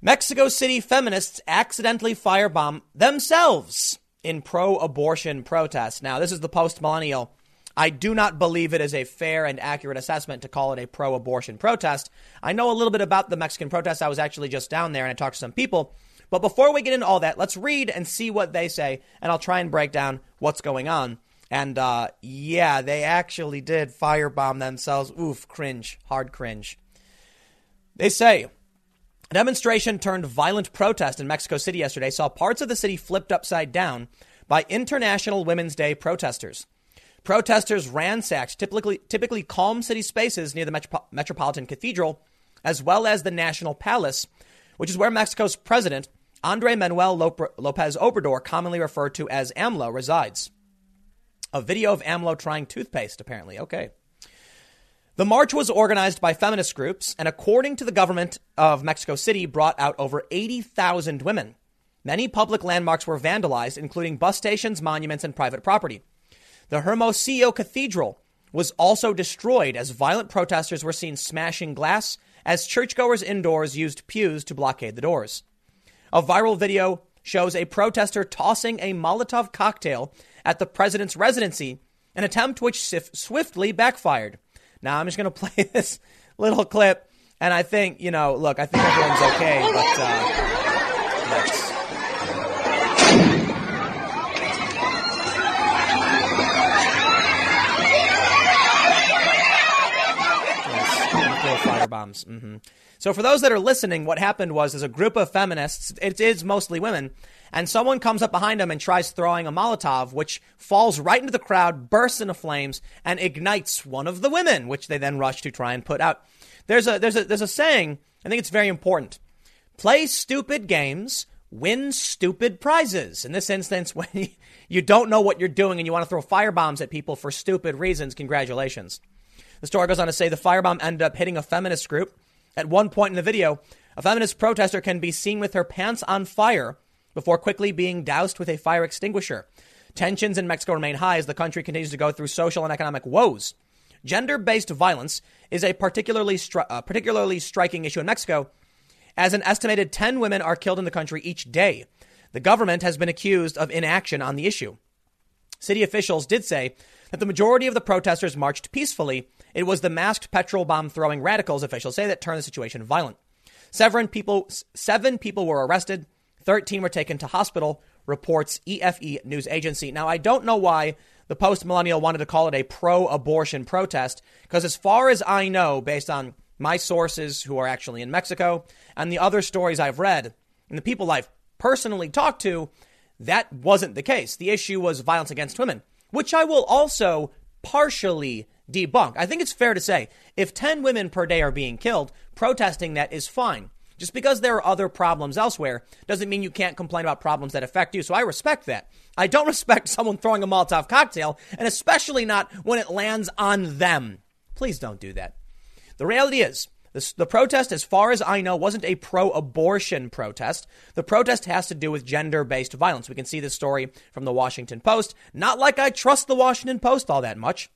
Mexico City feminists accidentally firebomb themselves in pro abortion protests. Now, this is the post millennial I do not believe it is a fair and accurate assessment to call it a pro abortion protest. I know a little bit about the Mexican protest. I was actually just down there and I talked to some people. But before we get into all that, let's read and see what they say, and I'll try and break down what's going on. And uh, yeah, they actually did firebomb themselves. Oof, cringe, hard cringe. They say a demonstration turned violent protest in Mexico City yesterday saw parts of the city flipped upside down by International Women's Day protesters. Protesters ransacked typically, typically calm city spaces near the Metro- Metropolitan Cathedral, as well as the National Palace, which is where Mexico's president, Andre Manuel Lopez Obrador, commonly referred to as AMLO, resides. A video of AMLO trying toothpaste, apparently. Okay. The march was organized by feminist groups, and according to the government of Mexico City, brought out over 80,000 women. Many public landmarks were vandalized, including bus stations, monuments, and private property. The Hermosillo Cathedral was also destroyed as violent protesters were seen smashing glass as churchgoers indoors used pews to blockade the doors. A viral video shows a protester tossing a Molotov cocktail at the president's residency, an attempt which swiftly backfired. Now, I'm just going to play this little clip, and I think, you know, look, I think everyone's okay, but uh, firebombs. Mm-hmm. So for those that are listening, what happened was is a group of feminists, it is mostly women, and someone comes up behind them and tries throwing a Molotov, which falls right into the crowd, bursts into flames, and ignites one of the women, which they then rush to try and put out. There's a there's a there's a saying, I think it's very important. Play stupid games, win stupid prizes. In this instance, when you don't know what you're doing and you want to throw firebombs at people for stupid reasons, congratulations. The story goes on to say the firebomb ended up hitting a feminist group. At one point in the video, a feminist protester can be seen with her pants on fire before quickly being doused with a fire extinguisher. Tensions in Mexico remain high as the country continues to go through social and economic woes. Gender based violence is a particularly, stri- uh, particularly striking issue in Mexico, as an estimated 10 women are killed in the country each day. The government has been accused of inaction on the issue. City officials did say that the majority of the protesters marched peacefully. It was the masked petrol bomb throwing radicals, officials say, that turned the situation violent. Seven people, seven people were arrested, 13 were taken to hospital, reports EFE news agency. Now, I don't know why the post millennial wanted to call it a pro abortion protest, because as far as I know, based on my sources who are actually in Mexico and the other stories I've read and the people I've personally talked to, that wasn't the case. The issue was violence against women, which I will also partially debunk. I think it's fair to say if 10 women per day are being killed, protesting that is fine. Just because there are other problems elsewhere doesn't mean you can't complain about problems that affect you. So I respect that. I don't respect someone throwing a Molotov cocktail, and especially not when it lands on them. Please don't do that. The reality is, this, the protest, as far as I know, wasn't a pro abortion protest. The protest has to do with gender based violence. We can see this story from the Washington Post. Not like I trust the Washington Post all that much.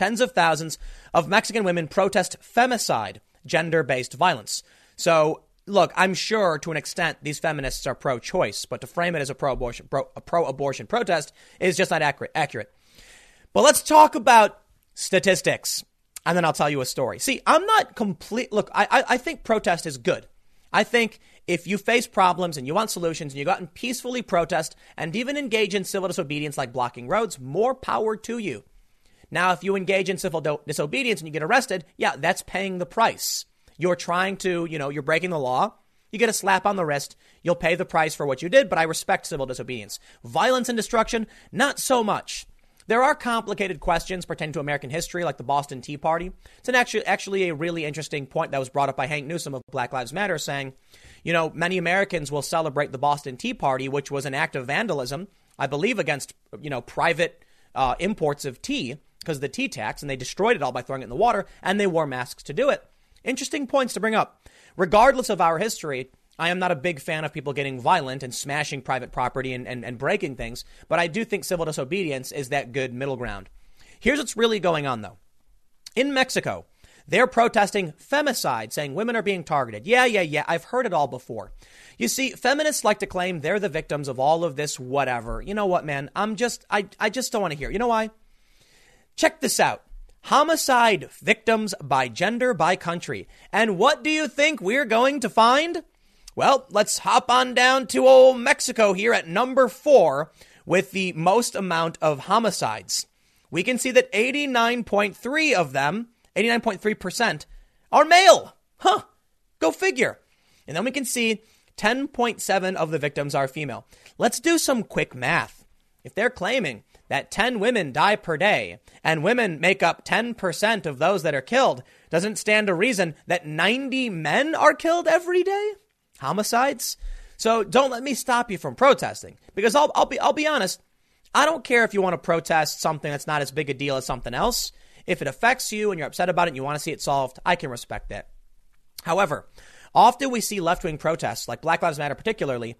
Tens of thousands of Mexican women protest femicide, gender based violence. So, look, I'm sure to an extent these feminists are pro choice, but to frame it as a pro abortion pro abortion protest is just not accurate. accurate. But let's talk about statistics and then I'll tell you a story. See, I'm not complete. Look, I, I, I think protest is good. I think if you face problems and you want solutions and you go out and peacefully protest and even engage in civil disobedience like blocking roads, more power to you. Now, if you engage in civil do- disobedience and you get arrested, yeah, that's paying the price. You're trying to, you know, you're breaking the law. You get a slap on the wrist. You'll pay the price for what you did, but I respect civil disobedience. Violence and destruction, not so much. There are complicated questions pertaining to American history, like the Boston Tea Party. It's an actually, actually a really interesting point that was brought up by Hawk Newsome of Black Lives Matter, saying, you know, many Americans will celebrate the Boston Tea Party, which was an act of vandalism, I believe, against, you know, private uh, imports of tea because of the tea tax, and they destroyed it all by throwing it in the water, and they wore masks to do it. Interesting points to bring up. Regardless of our history, I am not a big fan of people getting violent and smashing private property and, and, and breaking things, but I do think civil disobedience is that good middle ground. Here's what's really going on, though. In Mexico, they're protesting femicide, saying women are being targeted. Yeah, yeah, yeah. I've heard it all before. You see, feminists like to claim they're the victims of all of this whatever. You know what, man? I'm just, I, I just don't want to hear. You know why? Check this out. Homicide victims by gender, by country. And what do you think we're going to find? Well, let's hop on down to old Mexico here at number four with the most amount of homicides. We can see that 89.3 of them, 89.3%, are male. Huh. Go figure. And then we can see 10.7 of the victims are female. Let's do some quick math. If they're claiming that 10 women die per day and women make up 10% of those that are killed, doesn't stand to reason that 90 men are killed every day? homicides. So don't let me stop you from protesting because I'll, I'll be I'll be honest. I don't care if you want to protest something that's not as big a deal as something else. If it affects you and you're upset about it and you want to see it solved, I can respect that. However, often we see left wing protests, like Black Lives Matter particularly.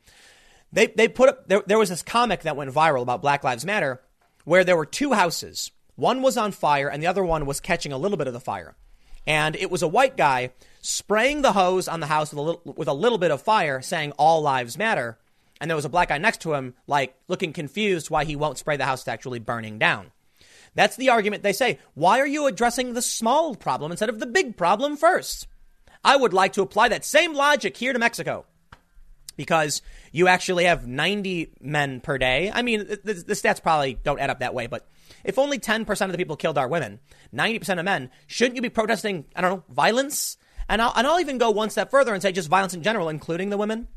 They, they put up, there, there was this comic that went viral about Black Lives Matter where there were two houses. One was on fire and the other one was catching a little bit of the fire. And it was a white guy spraying the hose on the house with a little, with a little bit of fire, saying all lives matter. And there was a black guy next to him, like looking confused why he won't spray the house that's actually burning down. That's the argument they say. Why are you addressing the small problem instead of the big problem first? I would like to apply that same logic here to Mexico because you actually have 90 men per day. I mean, the, the, stats probably don't add up that way, but If only 10% of the people killed are women, 90% of men, shouldn't you be protesting, I don't know, violence? And I'll, and I'll even go one step further and say just violence in general, including the women.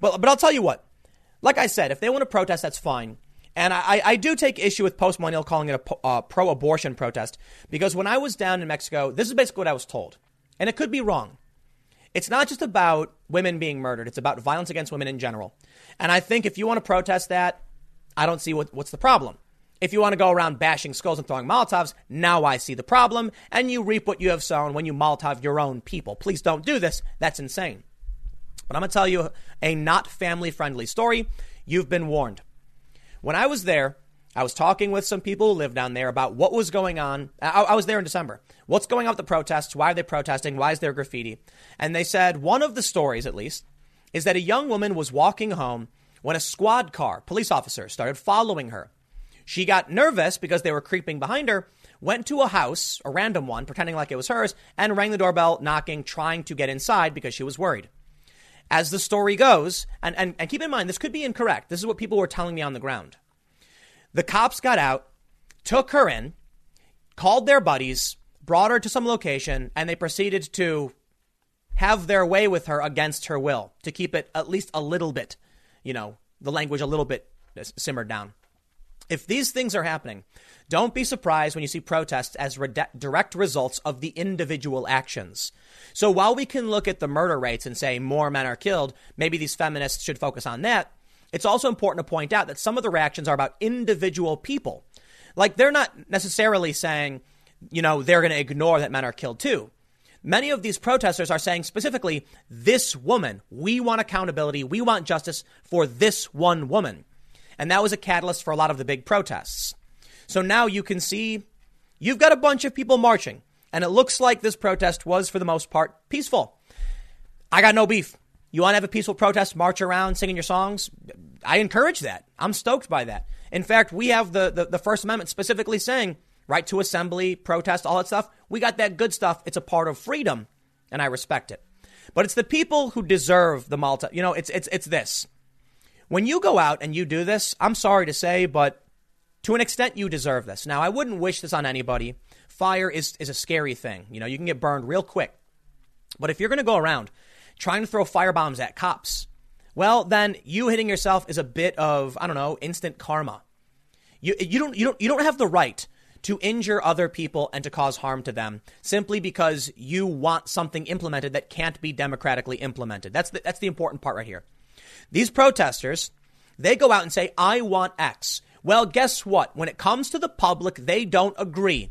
But, but I'll tell you what, like I said, if they want to protest, that's fine. And I, I do take issue with Post Millennial calling it a uh, pro abortion protest because when I was down in Mexico, this is basically what I was told. And it could be wrong. It's not just about women being murdered, it's about violence against women in general. And I think if you want to protest that, I don't see what, what's the problem. If you want to go around bashing skulls and throwing Molotovs, now I see the problem, and you reap what you have sown when you Molotov your own people. Please don't do this. That's insane. But I'm going to tell you a not family friendly story. You've been warned. When I was there, I was talking with some people who live down there about what was going on. I, I, was there in December. What's going on with the protests? Why are they protesting? Why is there graffiti? And they said one of the stories, at least, is that a young woman was walking home when a squad car, police officers, started following her. She got nervous because they were creeping behind her, went to a house, a random one, pretending like it was hers, and rang the doorbell, knocking, trying to get inside because she was worried. As the story goes, and, and, and keep in mind, this could be incorrect. This is what people were telling me on the ground. The cops got out, took her in, called their buddies, brought her to some location, and they proceeded to have their way with her against her will to keep it at least a little bit, you know, the language a little bit simmered down. If these things are happening, don't be surprised when you see protests as re- direct results of the individual actions. So while we can look at the murder rates and say more men are killed, maybe these feminists should focus on that. It's also important to point out that some of the reactions are about individual people. Like they're not necessarily saying, you know, they're going to ignore that men are killed too. Many of these protesters are saying specifically, this woman, we want accountability, we want justice for this one woman. And that was a catalyst for a lot of the big protests. So now you can see you've got a bunch of people marching, and it looks like this protest was, for the most part, peaceful. I got no beef. You want to have a peaceful protest, march around singing your songs? I encourage that. I'm stoked by that. In fact, we have the, the, the First Amendment specifically saying right to assembly, protest, all that stuff. We got that good stuff. It's a part of freedom, and I respect it. But it's the people who deserve the Malta. You know, it's it's it's this. When you go out and you do this, I'm sorry to say, but to an extent, you deserve this. Now, I wouldn't wish this on anybody. Fire is, is a scary thing. You know, you can get burned real quick. But if you're going to go around trying to throw fire bombs at cops, well, then you hitting yourself is a bit of, I don't know, instant karma. You, you, don't, you, don't, you don't have the right to injure other people and to cause harm to them simply because you want something implemented that can't be democratically implemented. That's the, that's the important part right here. These protesters, they go out and say, I want X. Well, guess what? When it comes to the public, they don't agree.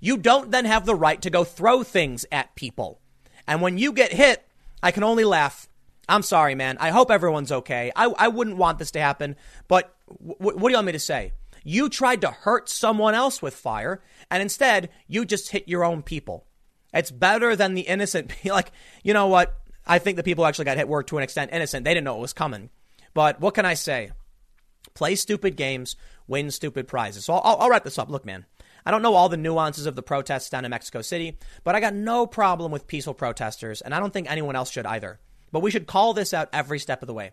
You don't then have the right to go throw things at people. And when you get hit, I can only laugh. I'm sorry, man. I hope everyone's okay. I, I wouldn't want this to happen, but w- what do you want me to say? You tried to hurt someone else with fire, and instead, you just hit your own people. It's better than the innocent. like, you know what? I think the people who actually got hit were to an extent innocent. They didn't know it was coming. But what can I say? Play stupid games, win stupid prizes. So I'll, I'll wrap this up. Look, man, I don't know all the nuances of the protests down in Mexico City, but I got no problem with peaceful protesters, and I don't think anyone else should either. But we should call this out every step of the way.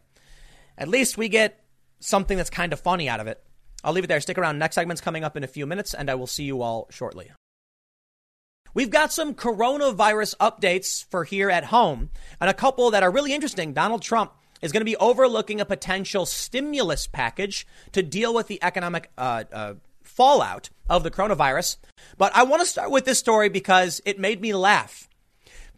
At least we get something that's kind of funny out of it. I'll leave it there. Stick around. Next segment's coming up in a few minutes, and I will see you all shortly. We've got some coronavirus updates for here at home and a couple that are really interesting. Donald Trump is going to be overlooking a potential stimulus package to deal with the economic uh, uh, fallout of the coronavirus. But I want to start with this story because it made me laugh.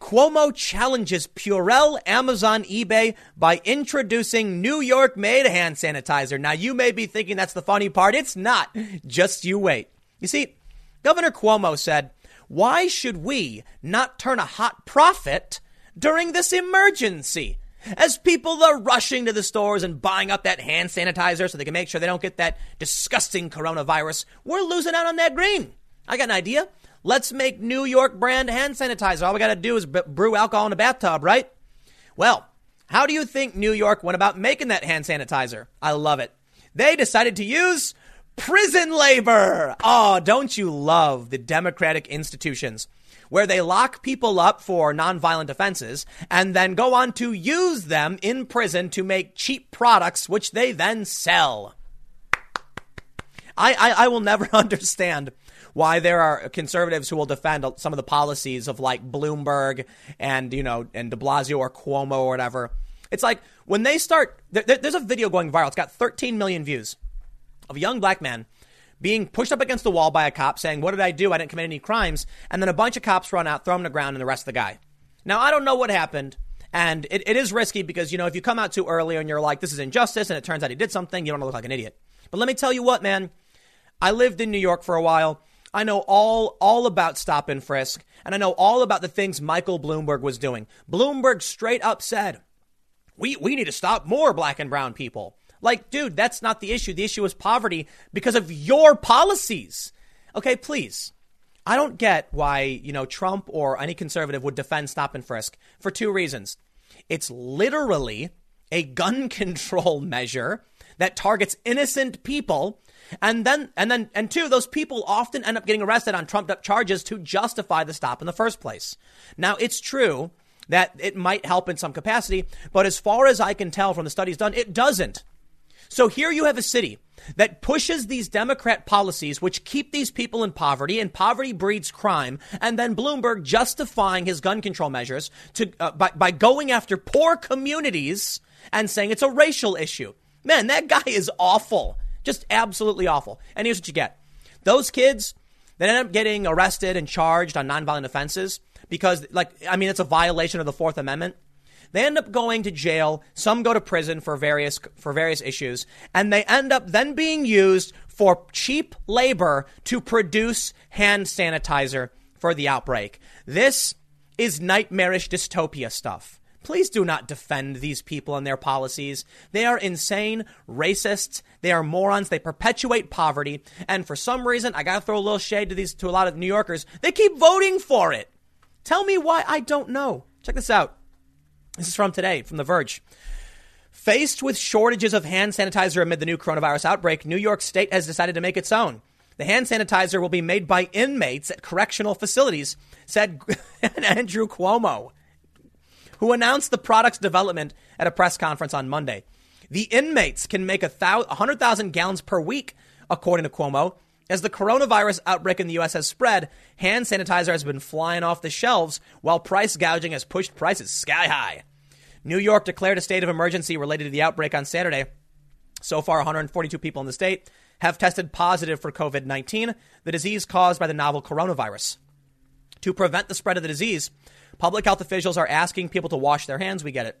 Cuomo challenges Purell, Amazon, eBay by introducing New York made hand sanitizer. Now, you may be thinking that's the funny part. It's not. Just you wait. You see, Governor Cuomo said, why should we not turn a hot profit during this emergency? As people are rushing to the stores and buying up that hand sanitizer so they can make sure they don't get that disgusting coronavirus, we're losing out on that green. I got an idea. Let's make New York brand hand sanitizer. All we got to do is brew alcohol in a bathtub, right? Well, how do you think New York went about making that hand sanitizer? I love it. They decided to use prison labor. Oh, don't you love the democratic institutions where they lock people up for nonviolent offenses and then go on to use them in prison to make cheap products which they then sell? I, I, I will never understand why there are conservatives who will defend some of the policies of like Bloomberg and, you know, and de Blasio or Cuomo or whatever. It's like when they start, there, there's a video going viral. It's got 13 million views of a young black man being pushed up against the wall by a cop saying, What did I do? I didn't commit any crimes. And then a bunch of cops run out, throw him to the ground, and arrest the guy. Now, I don't know what happened. And it, it is risky because, you know, if you come out too early and you're like, this is injustice, and it turns out he did something, you don't want to look like an idiot. But let me tell you what, man. I lived in New York for a while. I know all all about stop and frisk, and I know all about the things Michael Bloomberg was doing. Bloomberg straight up said, "We we need to stop more black and brown people." Like, dude, that's not the issue. The issue is poverty because of your policies. Okay, please. I don't get why, you know, Trump or any conservative would defend stop and frisk for two reasons. It's literally a gun control measure that targets innocent people and then, and then, and two, those people often end up getting arrested on trumped up charges to justify the stop in the first place. Now, it's true that it might help in some capacity, but as far as I can tell from the studies done, it doesn't. So here you have a city that pushes these Democrat policies, which keep these people in poverty, and poverty breeds crime, and then Bloomberg justifying his gun control measures to uh, by, by going after poor communities and saying it's a racial issue. Man, that guy is awful. Just absolutely awful. And here's what you get those kids that end up getting arrested and charged on nonviolent offenses because, like, I mean, it's a violation of the Fourth Amendment. They end up going to jail. Some go to prison for various for various issues, and they end up then being used for cheap labor to produce hand sanitizer for the outbreak. This is nightmarish dystopia stuff. Please do not defend these people and their policies. They are insane, racists. They are morons. They perpetuate poverty. And for some reason, I gotta throw a little shade to these to a lot of New Yorkers. They keep voting for it. Tell me why. I don't know. Check this out. This is from today, from The Verge. Faced with shortages of hand sanitizer amid the new coronavirus outbreak, New York State has decided to make its own. The hand sanitizer will be made by inmates at correctional facilities, said Andrew Cuomo who announced the product's development at a press conference on Monday. The inmates can make a 100,000 gallons per week, according to Cuomo. As the coronavirus outbreak in the U.S. has spread, hand sanitizer has been flying off the shelves while price gouging has pushed prices sky high. New York declared a state of emergency related to the outbreak on Saturday. So far, 142 people in the state have tested positive for COVID 19, the disease caused by the novel coronavirus. To prevent the spread of the disease, Public health officials are asking people to wash their hands. We get it.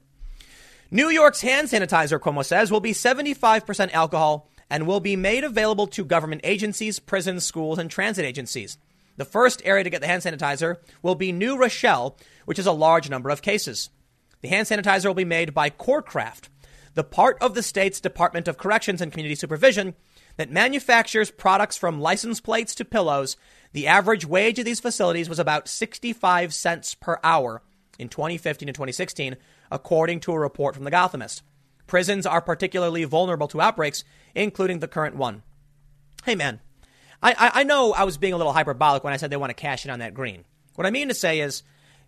New York's hand sanitizer, Cuomo says, will be 75% alcohol and will be made available to government agencies, prisons, schools, and transit agencies. The first area to get the hand sanitizer will be New Rochelle, which has a large number of cases. The hand sanitizer will be made by Corcraft, the part of the state's Department of Corrections and Community Supervision that manufactures products from license plates to pillows the average wage of these facilities was about 65 cents per hour in 2015 and 2016, according to a report from The Gothamist. Prisons are particularly vulnerable to outbreaks, including the current one. Hey, man, I, I, I know I was being a little hyperbolic when I said they want to cash in on that green. What I mean to say is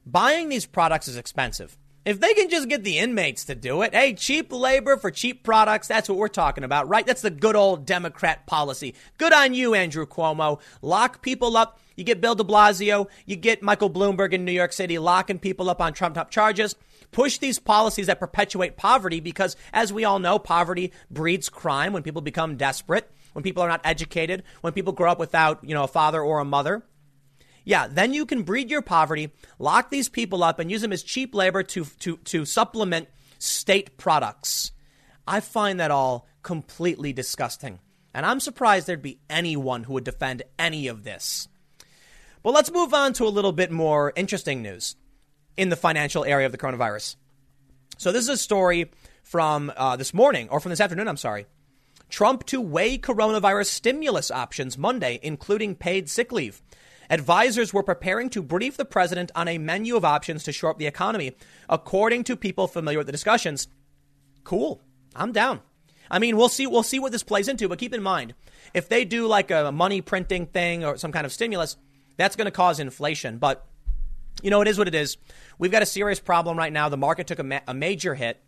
buying these products is expensive. If they can just get the inmates to do it, hey, cheap labor for cheap products, that's what we're talking about, right? That's the good old Democrat policy. Good on you, Andrew Cuomo. Lock people up. You get Bill de Blasio, you get Michael Bloomberg in New York City locking people up on Trump top charges. Push these policies that perpetuate poverty because, as we all know, poverty breeds crime when people become desperate, when people are not educated, when people grow up without, you know, a father or a mother. Yeah, then you can breed your poverty, lock these people up, and use them as cheap labor to, to, to supplement state products. I find that all completely disgusting. And I'm surprised there'd be anyone who would defend any of this. But let's move on to a little bit more interesting news in the financial area of the coronavirus. So, this is a story from uh, this morning, or from this afternoon, I'm sorry. Trump to weigh coronavirus stimulus options Monday, including paid sick leave. Advisors were preparing to brief the president on a menu of options to shore up the economy, according to people familiar with the discussions. Cool. I'm down. I mean, we'll see. We'll see what this plays into. But keep in mind, if they do like a money printing thing or some kind of stimulus, that's going to cause inflation. But you know, it is what it is. We've got a serious problem right now. The market took a, ma- a major hit,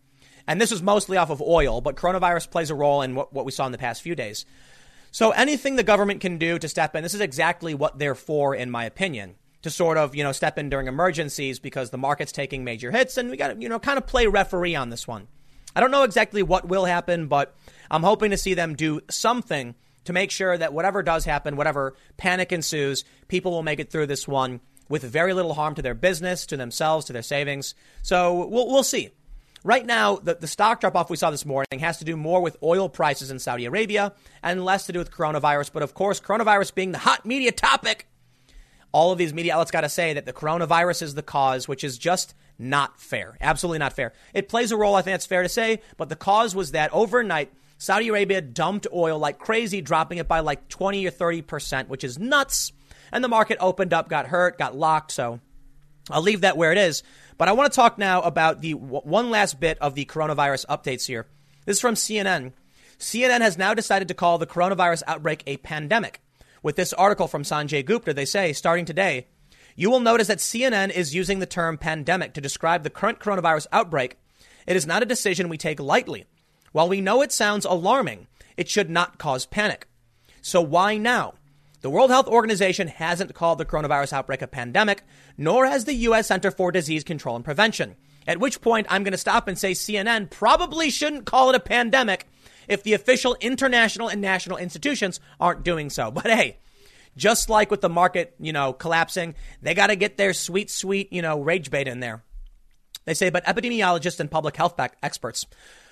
and this was mostly off of oil. But coronavirus plays a role in what, what we saw in the past few days. So anything the government can do to step in, this is exactly what they're for, in my opinion, to sort of, you know, step in during emergencies because the market's taking major hits and we got to, you know, kind of play referee on this one. I don't know exactly what will happen, but I'm hoping to see them do something to make sure that whatever does happen, whatever panic ensues, people will make it through this one with very little harm to their business, to themselves, to their savings. So we'll, we'll see. Right now, the, the stock drop off we saw this morning has to do more with oil prices in Saudi Arabia and less to do with coronavirus. But of course, coronavirus being the hot media topic, all of these media outlets got to say that the coronavirus is the cause, which is just not fair. Absolutely not fair. It plays a role, I think that's fair to say, but the cause was that overnight, Saudi Arabia dumped oil like crazy, dropping it by like 20 or 30%, which is nuts. And the market opened up, got hurt, got locked. So I'll leave that where it is. But I want to talk now about the one last bit of the coronavirus updates here. This is from CNN. CNN has now decided to call the coronavirus outbreak a pandemic. With this article from Sanjay Gupta, they say, starting today, you will notice that CNN is using the term pandemic to describe the current coronavirus outbreak. It is not a decision we take lightly. While we know it sounds alarming, it should not cause panic. So why now? The World Health Organization hasn't called the coronavirus outbreak a pandemic, nor has the U.S. Center for Disease Control and Prevention. At which point, I'm going to stop and say CNN probably shouldn't call it a pandemic if the official international and national institutions aren't doing so. But hey, just like with the market, you know, collapsing, they got to get their sweet, sweet, you know, rage bait in there. They say, but epidemiologists and public health experts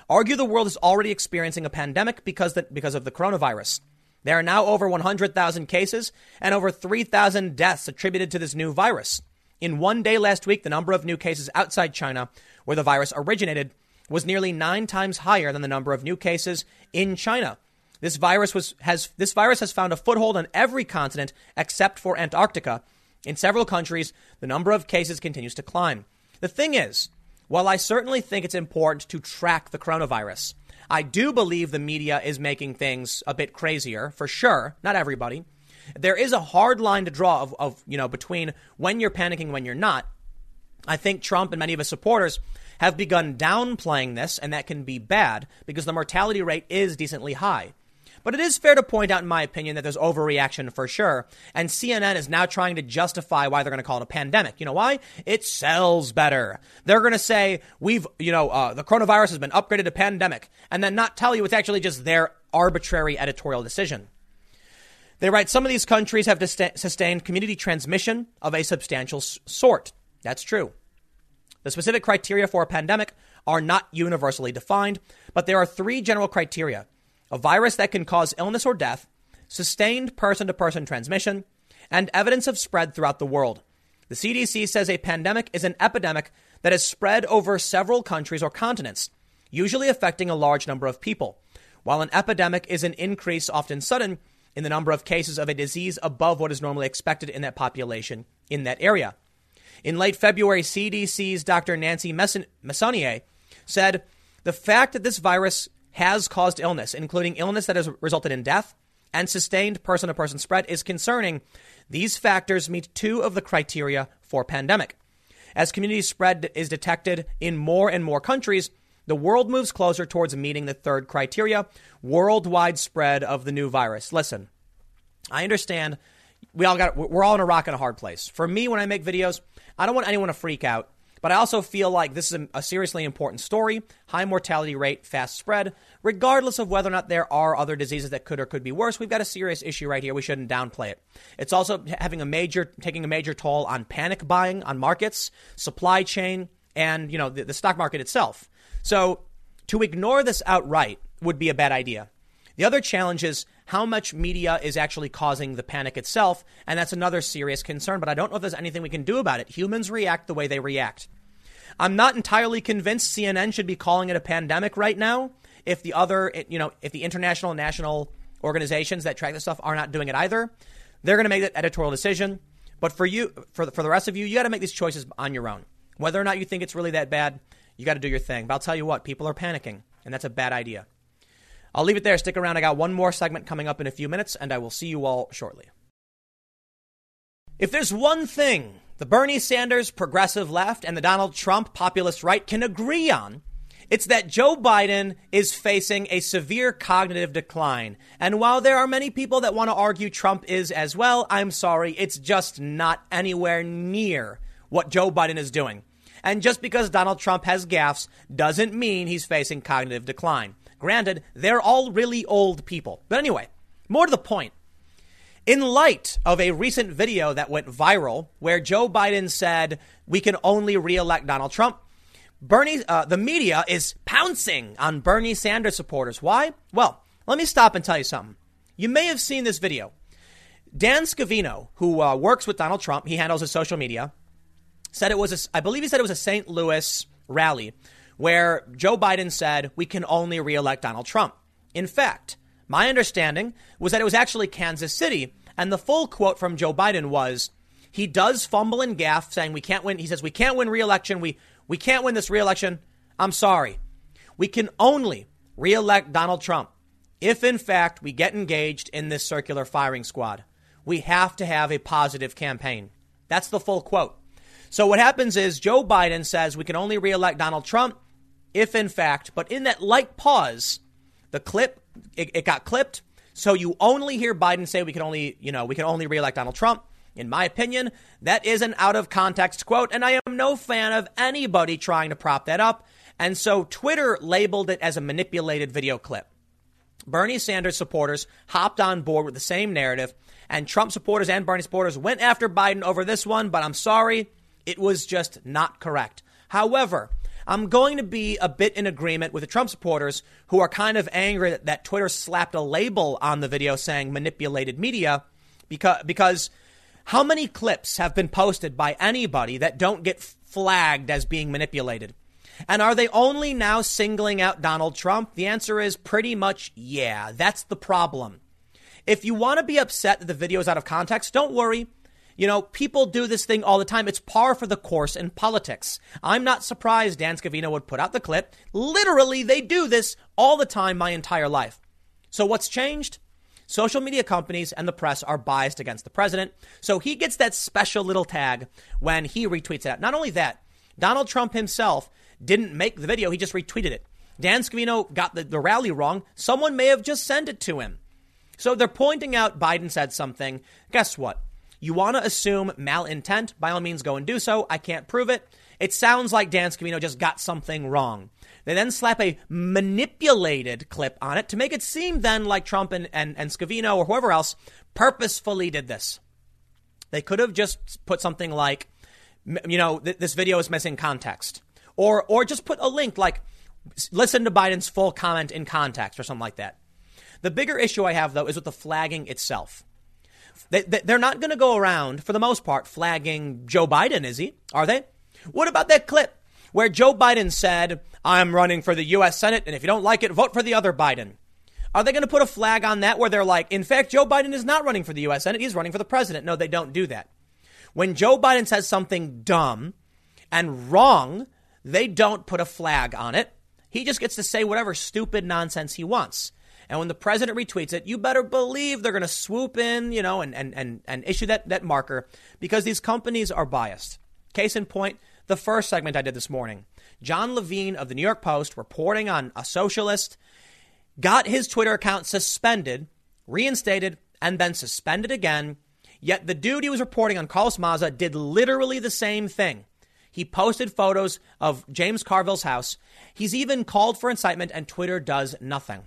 argue the world is already experiencing a pandemic because, the, because of the coronavirus. There are now over 100,000 cases and over 3,000 deaths attributed to this new virus. In one day last week, the number of new cases outside China, where the virus originated, was nearly nine times higher than the number of new cases in China. This virus was has this virus has found a foothold on every continent except for Antarctica. In several countries, the number of cases continues to climb. The thing is, while I certainly think it's important to track the coronavirus, I do believe the media is making things a bit crazier, for sure. Not everybody. There is a hard line to draw of, of you know, between when you're panicking, when you're not. I think Trump and many of his supporters have begun downplaying this, and that can be bad because the mortality rate is decently high. But it is fair to point out, in my opinion, that there's overreaction for sure. And CNN is now trying to justify why they're going to call it a pandemic. You know why? It sells better. They're going to say, we've, you know, uh, the coronavirus has been upgraded to pandemic, and then not tell you it's actually just their arbitrary editorial decision. They write some of these countries have sustained community transmission of a substantial s- sort. That's true. The specific criteria for a pandemic are not universally defined, but there are three general criteria a virus that can cause illness or death, sustained person to person transmission, and evidence of spread throughout the world. The CDC says a pandemic is an epidemic that has spread over several countries or continents, usually affecting a large number of people, while an epidemic is an increase, often sudden, in the number of cases of a disease above what is normally expected in that population in that area. In late February, CDC's Dr. Nancy Messonnier said the fact that this virus has caused illness, including illness that has resulted in death and sustained person to person spread, is concerning. These factors meet two of the criteria for pandemic. As community spread is detected in more and more countries, the world moves closer towards meeting the third criteria worldwide spread of the new virus. Listen, I understand we all got we're all in a rock and a hard place. For me, when I make videos, I don't want anyone to freak out. But I also feel like this is a, seriously important story. High mortality rate, fast spread. Regardless of whether or not there are other diseases that could or could be worse, we've got a serious issue right here. We shouldn't downplay it. It's also having a major, taking a major toll on panic buying on markets, supply chain, and you know the, the stock market itself. So to ignore this outright would be a bad idea. The other challenge is how much media is actually causing the panic itself, and that's another serious concern, but I don't know if there's anything we can do about it. Humans react the way they react. I'm not entirely convinced CNN should be calling it a pandemic right now if the other, you know, if the international and national organizations that track this stuff are not doing it either. They're going to make that editorial decision. But for you, for the, for the rest of you, you got to make these choices on your own. Whether or not you think it's really that bad, you got to do your thing. But I'll tell you what, people are panicking, and that's a bad idea. I'll leave it there. Stick around. I got one more segment coming up in a few minutes, and I will see you all shortly. If there's one thing the Bernie Sanders progressive left and the Donald Trump populist right can agree on, It's that Joe Biden is facing a severe cognitive decline. And while there are many people that want to argue Trump is as well, I'm sorry, it's just not anywhere near what Joe Biden is doing. And just because Donald Trump has gaffes doesn't mean he's facing cognitive decline. Granted, they're all really old people. But anyway, more to the point. In light of a recent video that went viral where Joe Biden said we can only reelect Donald Trump, Bernie, uh, the media is pouncing on Bernie Sanders supporters. Why? Well, let me stop and tell you something. You may have seen this video. Dan Scavino, who uh, works with Donald Trump, he handles his social media, said it was, a, I believe he said it was a St. Louis rally where Joe Biden said we can only reelect Donald Trump. In fact, my understanding was that it was actually Kansas City, and the full quote from Joe Biden was, he does fumble and gaff, saying we can't win. He says we can't win reelection. We we can't win this reelection. I'm sorry. We can only reelect Donald Trump if, in fact, we get engaged in this circular firing squad. We have to have a positive campaign. That's the full quote. So what happens is Joe Biden says we can only reelect Donald Trump if, in fact, but in that light pause, the clip it, it got clipped. So you only hear Biden say we can only, you know, we can only reelect Donald Trump. In my opinion, that is an out of context quote, and I am no fan of anybody trying to prop that up. And so Twitter labeled it as a manipulated video clip. Bernie Sanders supporters hopped on board with the same narrative, and Trump supporters and Bernie supporters went after Biden over this one, but I'm sorry, it was just not correct. However, I'm going to be a bit in agreement with the Trump supporters who are kind of angry that, that Twitter slapped a label on the video saying manipulated media because, because how many clips have been posted by anybody that don't get flagged as being manipulated? And are they only now singling out Donald Trump? The answer is pretty much yeah. That's the problem. If you want to be upset that the video is out of context, don't worry. You know, people do this thing all the time. It's par for the course in politics. I'm not surprised Dan Scavino would put out the clip. Literally, they do this all the time my entire life. So what's changed? Social media companies and the press are biased against the president. So he gets that special little tag when he retweets it. Not only that, Donald Trump himself didn't make the video, he just retweeted it. Dan Scavino got the, the rally wrong. Someone may have just sent it to him. So they're pointing out Biden said something. Guess what? You want to assume malintent? By all means, go and do so. I can't prove it. It sounds like Dan Scavino just got something wrong. They then slap a manipulated clip on it to make it seem then like Trump and, and, and Scavino or whoever else purposefully did this. They could have just put something like, you know, th- this video is missing context. Or, or just put a link like, listen to Biden's full comment in context or something like that. The bigger issue I have, though, is with the flagging itself. They, they're not going to go around, for the most part, flagging Joe Biden, is he? Are they? What about that clip where Joe Biden said, I'm running for the U.S. Senate, and if you don't like it, vote for the other Biden. Are they going to put a flag on that where they're like, in fact, Joe Biden is not running for the U.S. Senate, he's running for the president? No, they don't do that. When Joe Biden says something dumb and wrong, they don't put a flag on it. He just gets to say whatever stupid nonsense he wants. And when the president retweets it, you better believe they're going to swoop in, you know, and, and, and, and issue that, that marker because these companies are biased. Case in point, the first segment I did this morning. Jon Levine of the New York Post, reporting on a socialist, got his Twitter account suspended, reinstated, and then suspended again. Yet the dude he was reporting on, Carlos Maza, did literally the same thing. He posted photos of James Carville's house. He's even called for incitement, and Twitter does nothing.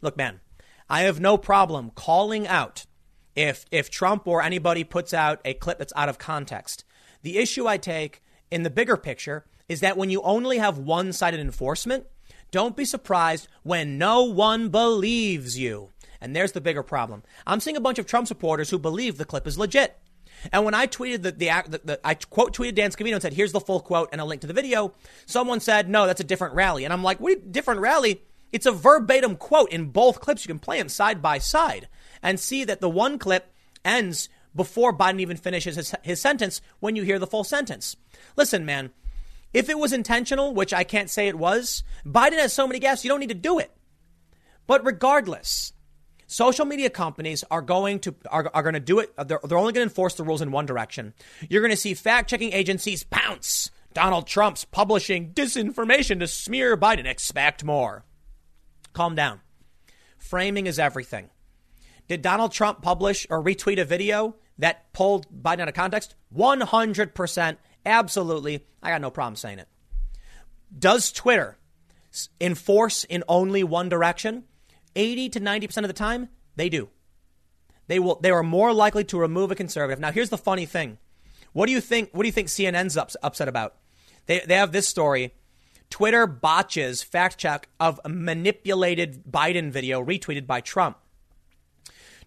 Look, man, I have no problem calling out if if Trump or anybody puts out a clip that's out of context. The issue I take in the bigger picture is that when you only have one sided enforcement, don't be surprised when no one believes you. And there's the bigger problem. I'm seeing a bunch of Trump supporters who believe the clip is legit. And when I tweeted the, the, the, the, I quote tweeted Dan Scavino and said, here's the full quote and a link to the video, someone said, no, that's a different rally. And I'm like, what different rally? It's a verbatim quote in both clips. You can play them side by side and see that the one clip ends before Biden even finishes his, his sentence when you hear the full sentence. Listen, man, if it was intentional, which I can't say it was, Biden has so many gaffes, you don't need to do it. But regardless, social media companies are going to are, are going to do it. They're, they're only going to enforce the rules in one direction. You're going to see fact checking agencies pounce Donald Trump's publishing disinformation to smear Biden. Expect more. Calm down. Framing is everything. Did Donald Trump publish or retweet a video that pulled Biden out of context? 100%. Absolutely. I got no problem saying it. Does Twitter enforce in only one direction? 80 to 90% of the time, they do. They will they are more likely to remove a conservative. Now here's the funny thing. What do you think what do you think CNN's ups, upset about? They they have this story. Twitter botches fact check of manipulated Biden video retweeted by Trump.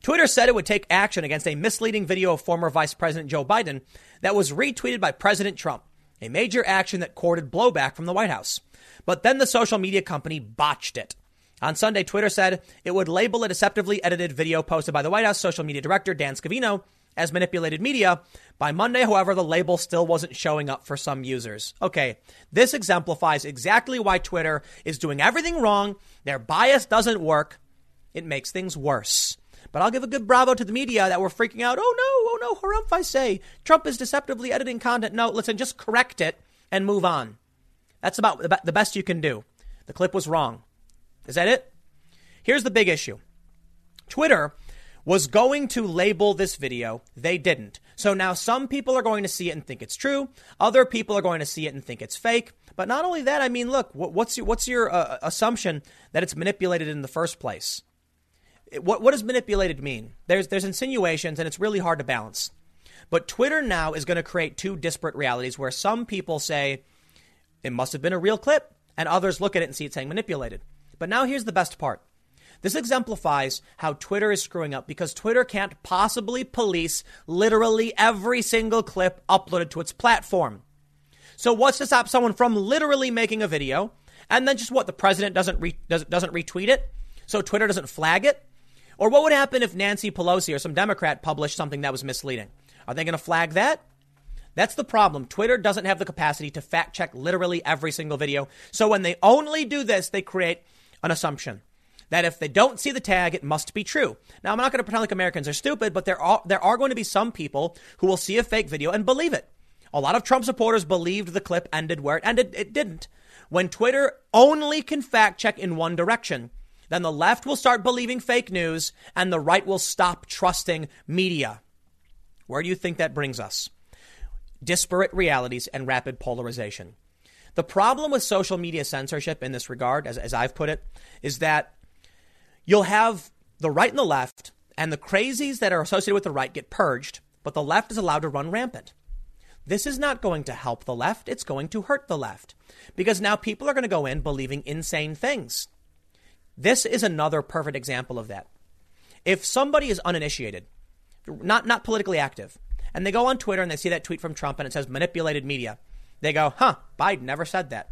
Twitter said it would take action against a misleading video of former Vice President Joe Biden that was retweeted by President Trump, a major action that courted blowback from the White House. But then the social media company botched it. On Sunday, Twitter said it would label a deceptively edited video posted by the White House social media director Dan Scavino as manipulated media. By Monday, however, the label still wasn't showing up for some users. Okay, this exemplifies exactly why Twitter is doing everything wrong. Their bias doesn't work. It makes things worse. But I'll give a good bravo to the media that were freaking out. Oh no, oh no, harumph, I say. Trump is deceptively editing content. No, listen, just correct it and move on. That's about the best you can do. The clip was wrong. Is that it? Here's the big issue Twitter was going to label this video. They didn't. So now some people are going to see it and think it's true. Other people are going to see it and think it's fake. But not only that, I mean, look, what's your, what's your uh, assumption that it's manipulated in the first place? What, what does manipulated mean? There's, there's insinuations and it's really hard to balance. But Twitter now is going to create two disparate realities where some people say it must have been a real clip and others look at it and see it saying manipulated. But now here's the best part. This exemplifies how Twitter is screwing up because Twitter can't possibly police literally every single clip uploaded to its platform. So what's to stop someone from literally making a video and then just what the president doesn't re- does, doesn't retweet it, so Twitter doesn't flag it? Or what would happen if Nancy Pelosi or some Democrat published something that was misleading? Are they going to flag that? That's the problem. Twitter doesn't have the capacity to fact check literally every single video. So when they only do this, they create an assumption that if they don't see the tag, it must be true. Now, I'm not going to pretend like Americans are stupid, but there are, there are going to be some people who will see a fake video and believe it. A lot of Trump supporters believed the clip ended where it ended. It didn't. When Twitter only can fact check in one direction, then the left will start believing fake news and the right will stop trusting media. Where do you think that brings us? Disparate realities and rapid polarization. The problem with social media censorship in this regard, as, as I've put it, is that you'll have the right and the left, and the crazies that are associated with the right get purged, but the left is allowed to run rampant. This is not going to help the left, it's going to hurt the left. Because now people are going to go in believing insane things. This is another perfect example of that. If somebody is uninitiated, not, not politically active, and they go on Twitter and they see that tweet from Trump and it says manipulated media, they go, huh, Biden never said that.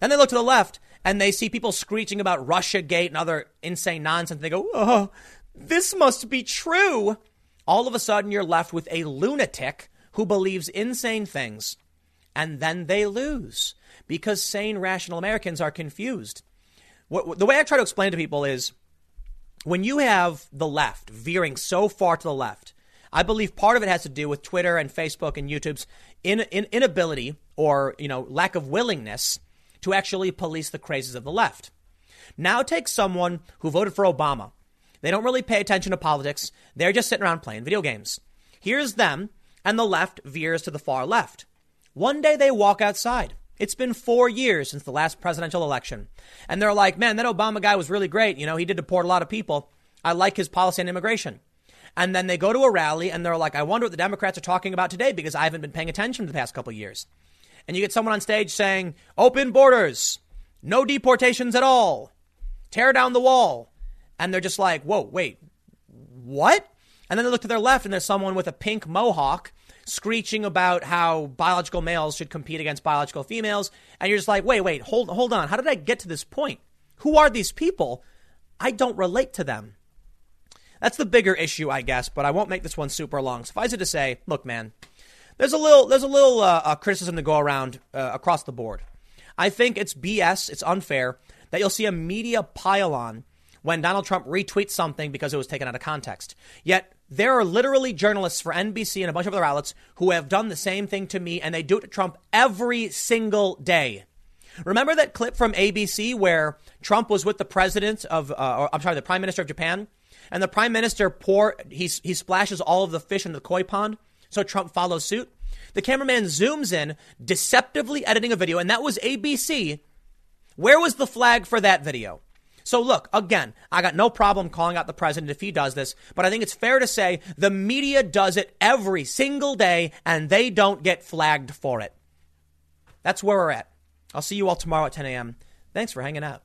Then they look to the left and they see people screeching about Russia Gate and other insane nonsense. They go, oh, this must be true. All of a sudden, you're left with a lunatic who believes insane things. And then they lose because sane, rational Americans are confused. The way I try to explain to people is when you have the left veering so far to the left, I believe part of it has to do with Twitter and Facebook and YouTube's in, in, inability or you know lack of willingness to actually police the crazes of the left. Now take someone who voted for Obama. They don't really pay attention to politics. They're just sitting around playing video games. Here's them, and the left veers to the far left. One day they walk outside. It's been four years since the last presidential election. And they're like, man, that Obama guy was really great. You know, he did deport a lot of people. I like his policy on immigration. And then they go to a rally and they're like, I wonder what the Democrats are talking about today because I haven't been paying attention the past couple years. And you get someone on stage saying, open borders, no deportations at all, tear down the wall. And they're just like, whoa, wait, what? And then they look to their left and there's someone with a pink mohawk screeching about how biological males should compete against biological females. And you're just like, wait, wait, hold, hold on. How did I get to this point? Who are these people? I don't relate to them. That's the bigger issue, I guess, but I won't make this one super long. Suffice it to say, look, man, there's a little there's a little uh, uh, criticism to go around uh, across the board. I think it's BS. It's unfair that you'll see a media pile on when Donald Trump retweets something because it was taken out of context. Yet There are literally journalists for NBC and a bunch of other outlets who have done the same thing to me, and they do it to Trump every single day. Remember that clip from ABC where Trump was with the president of, uh, or, I'm sorry, the prime minister of Japan, and the prime minister pour he he splashes all of the fish in the koi pond, so Trump follows suit. The cameraman zooms in, deceptively editing a video, and that was ABC. Where was the flag for that video? So look, again, I got no problem calling out the president if he does this, but I think it's fair to say the media does it every single day and they don't get flagged for it. That's where we're at. I'll see you all tomorrow at 10 a.m. Thanks for hanging out.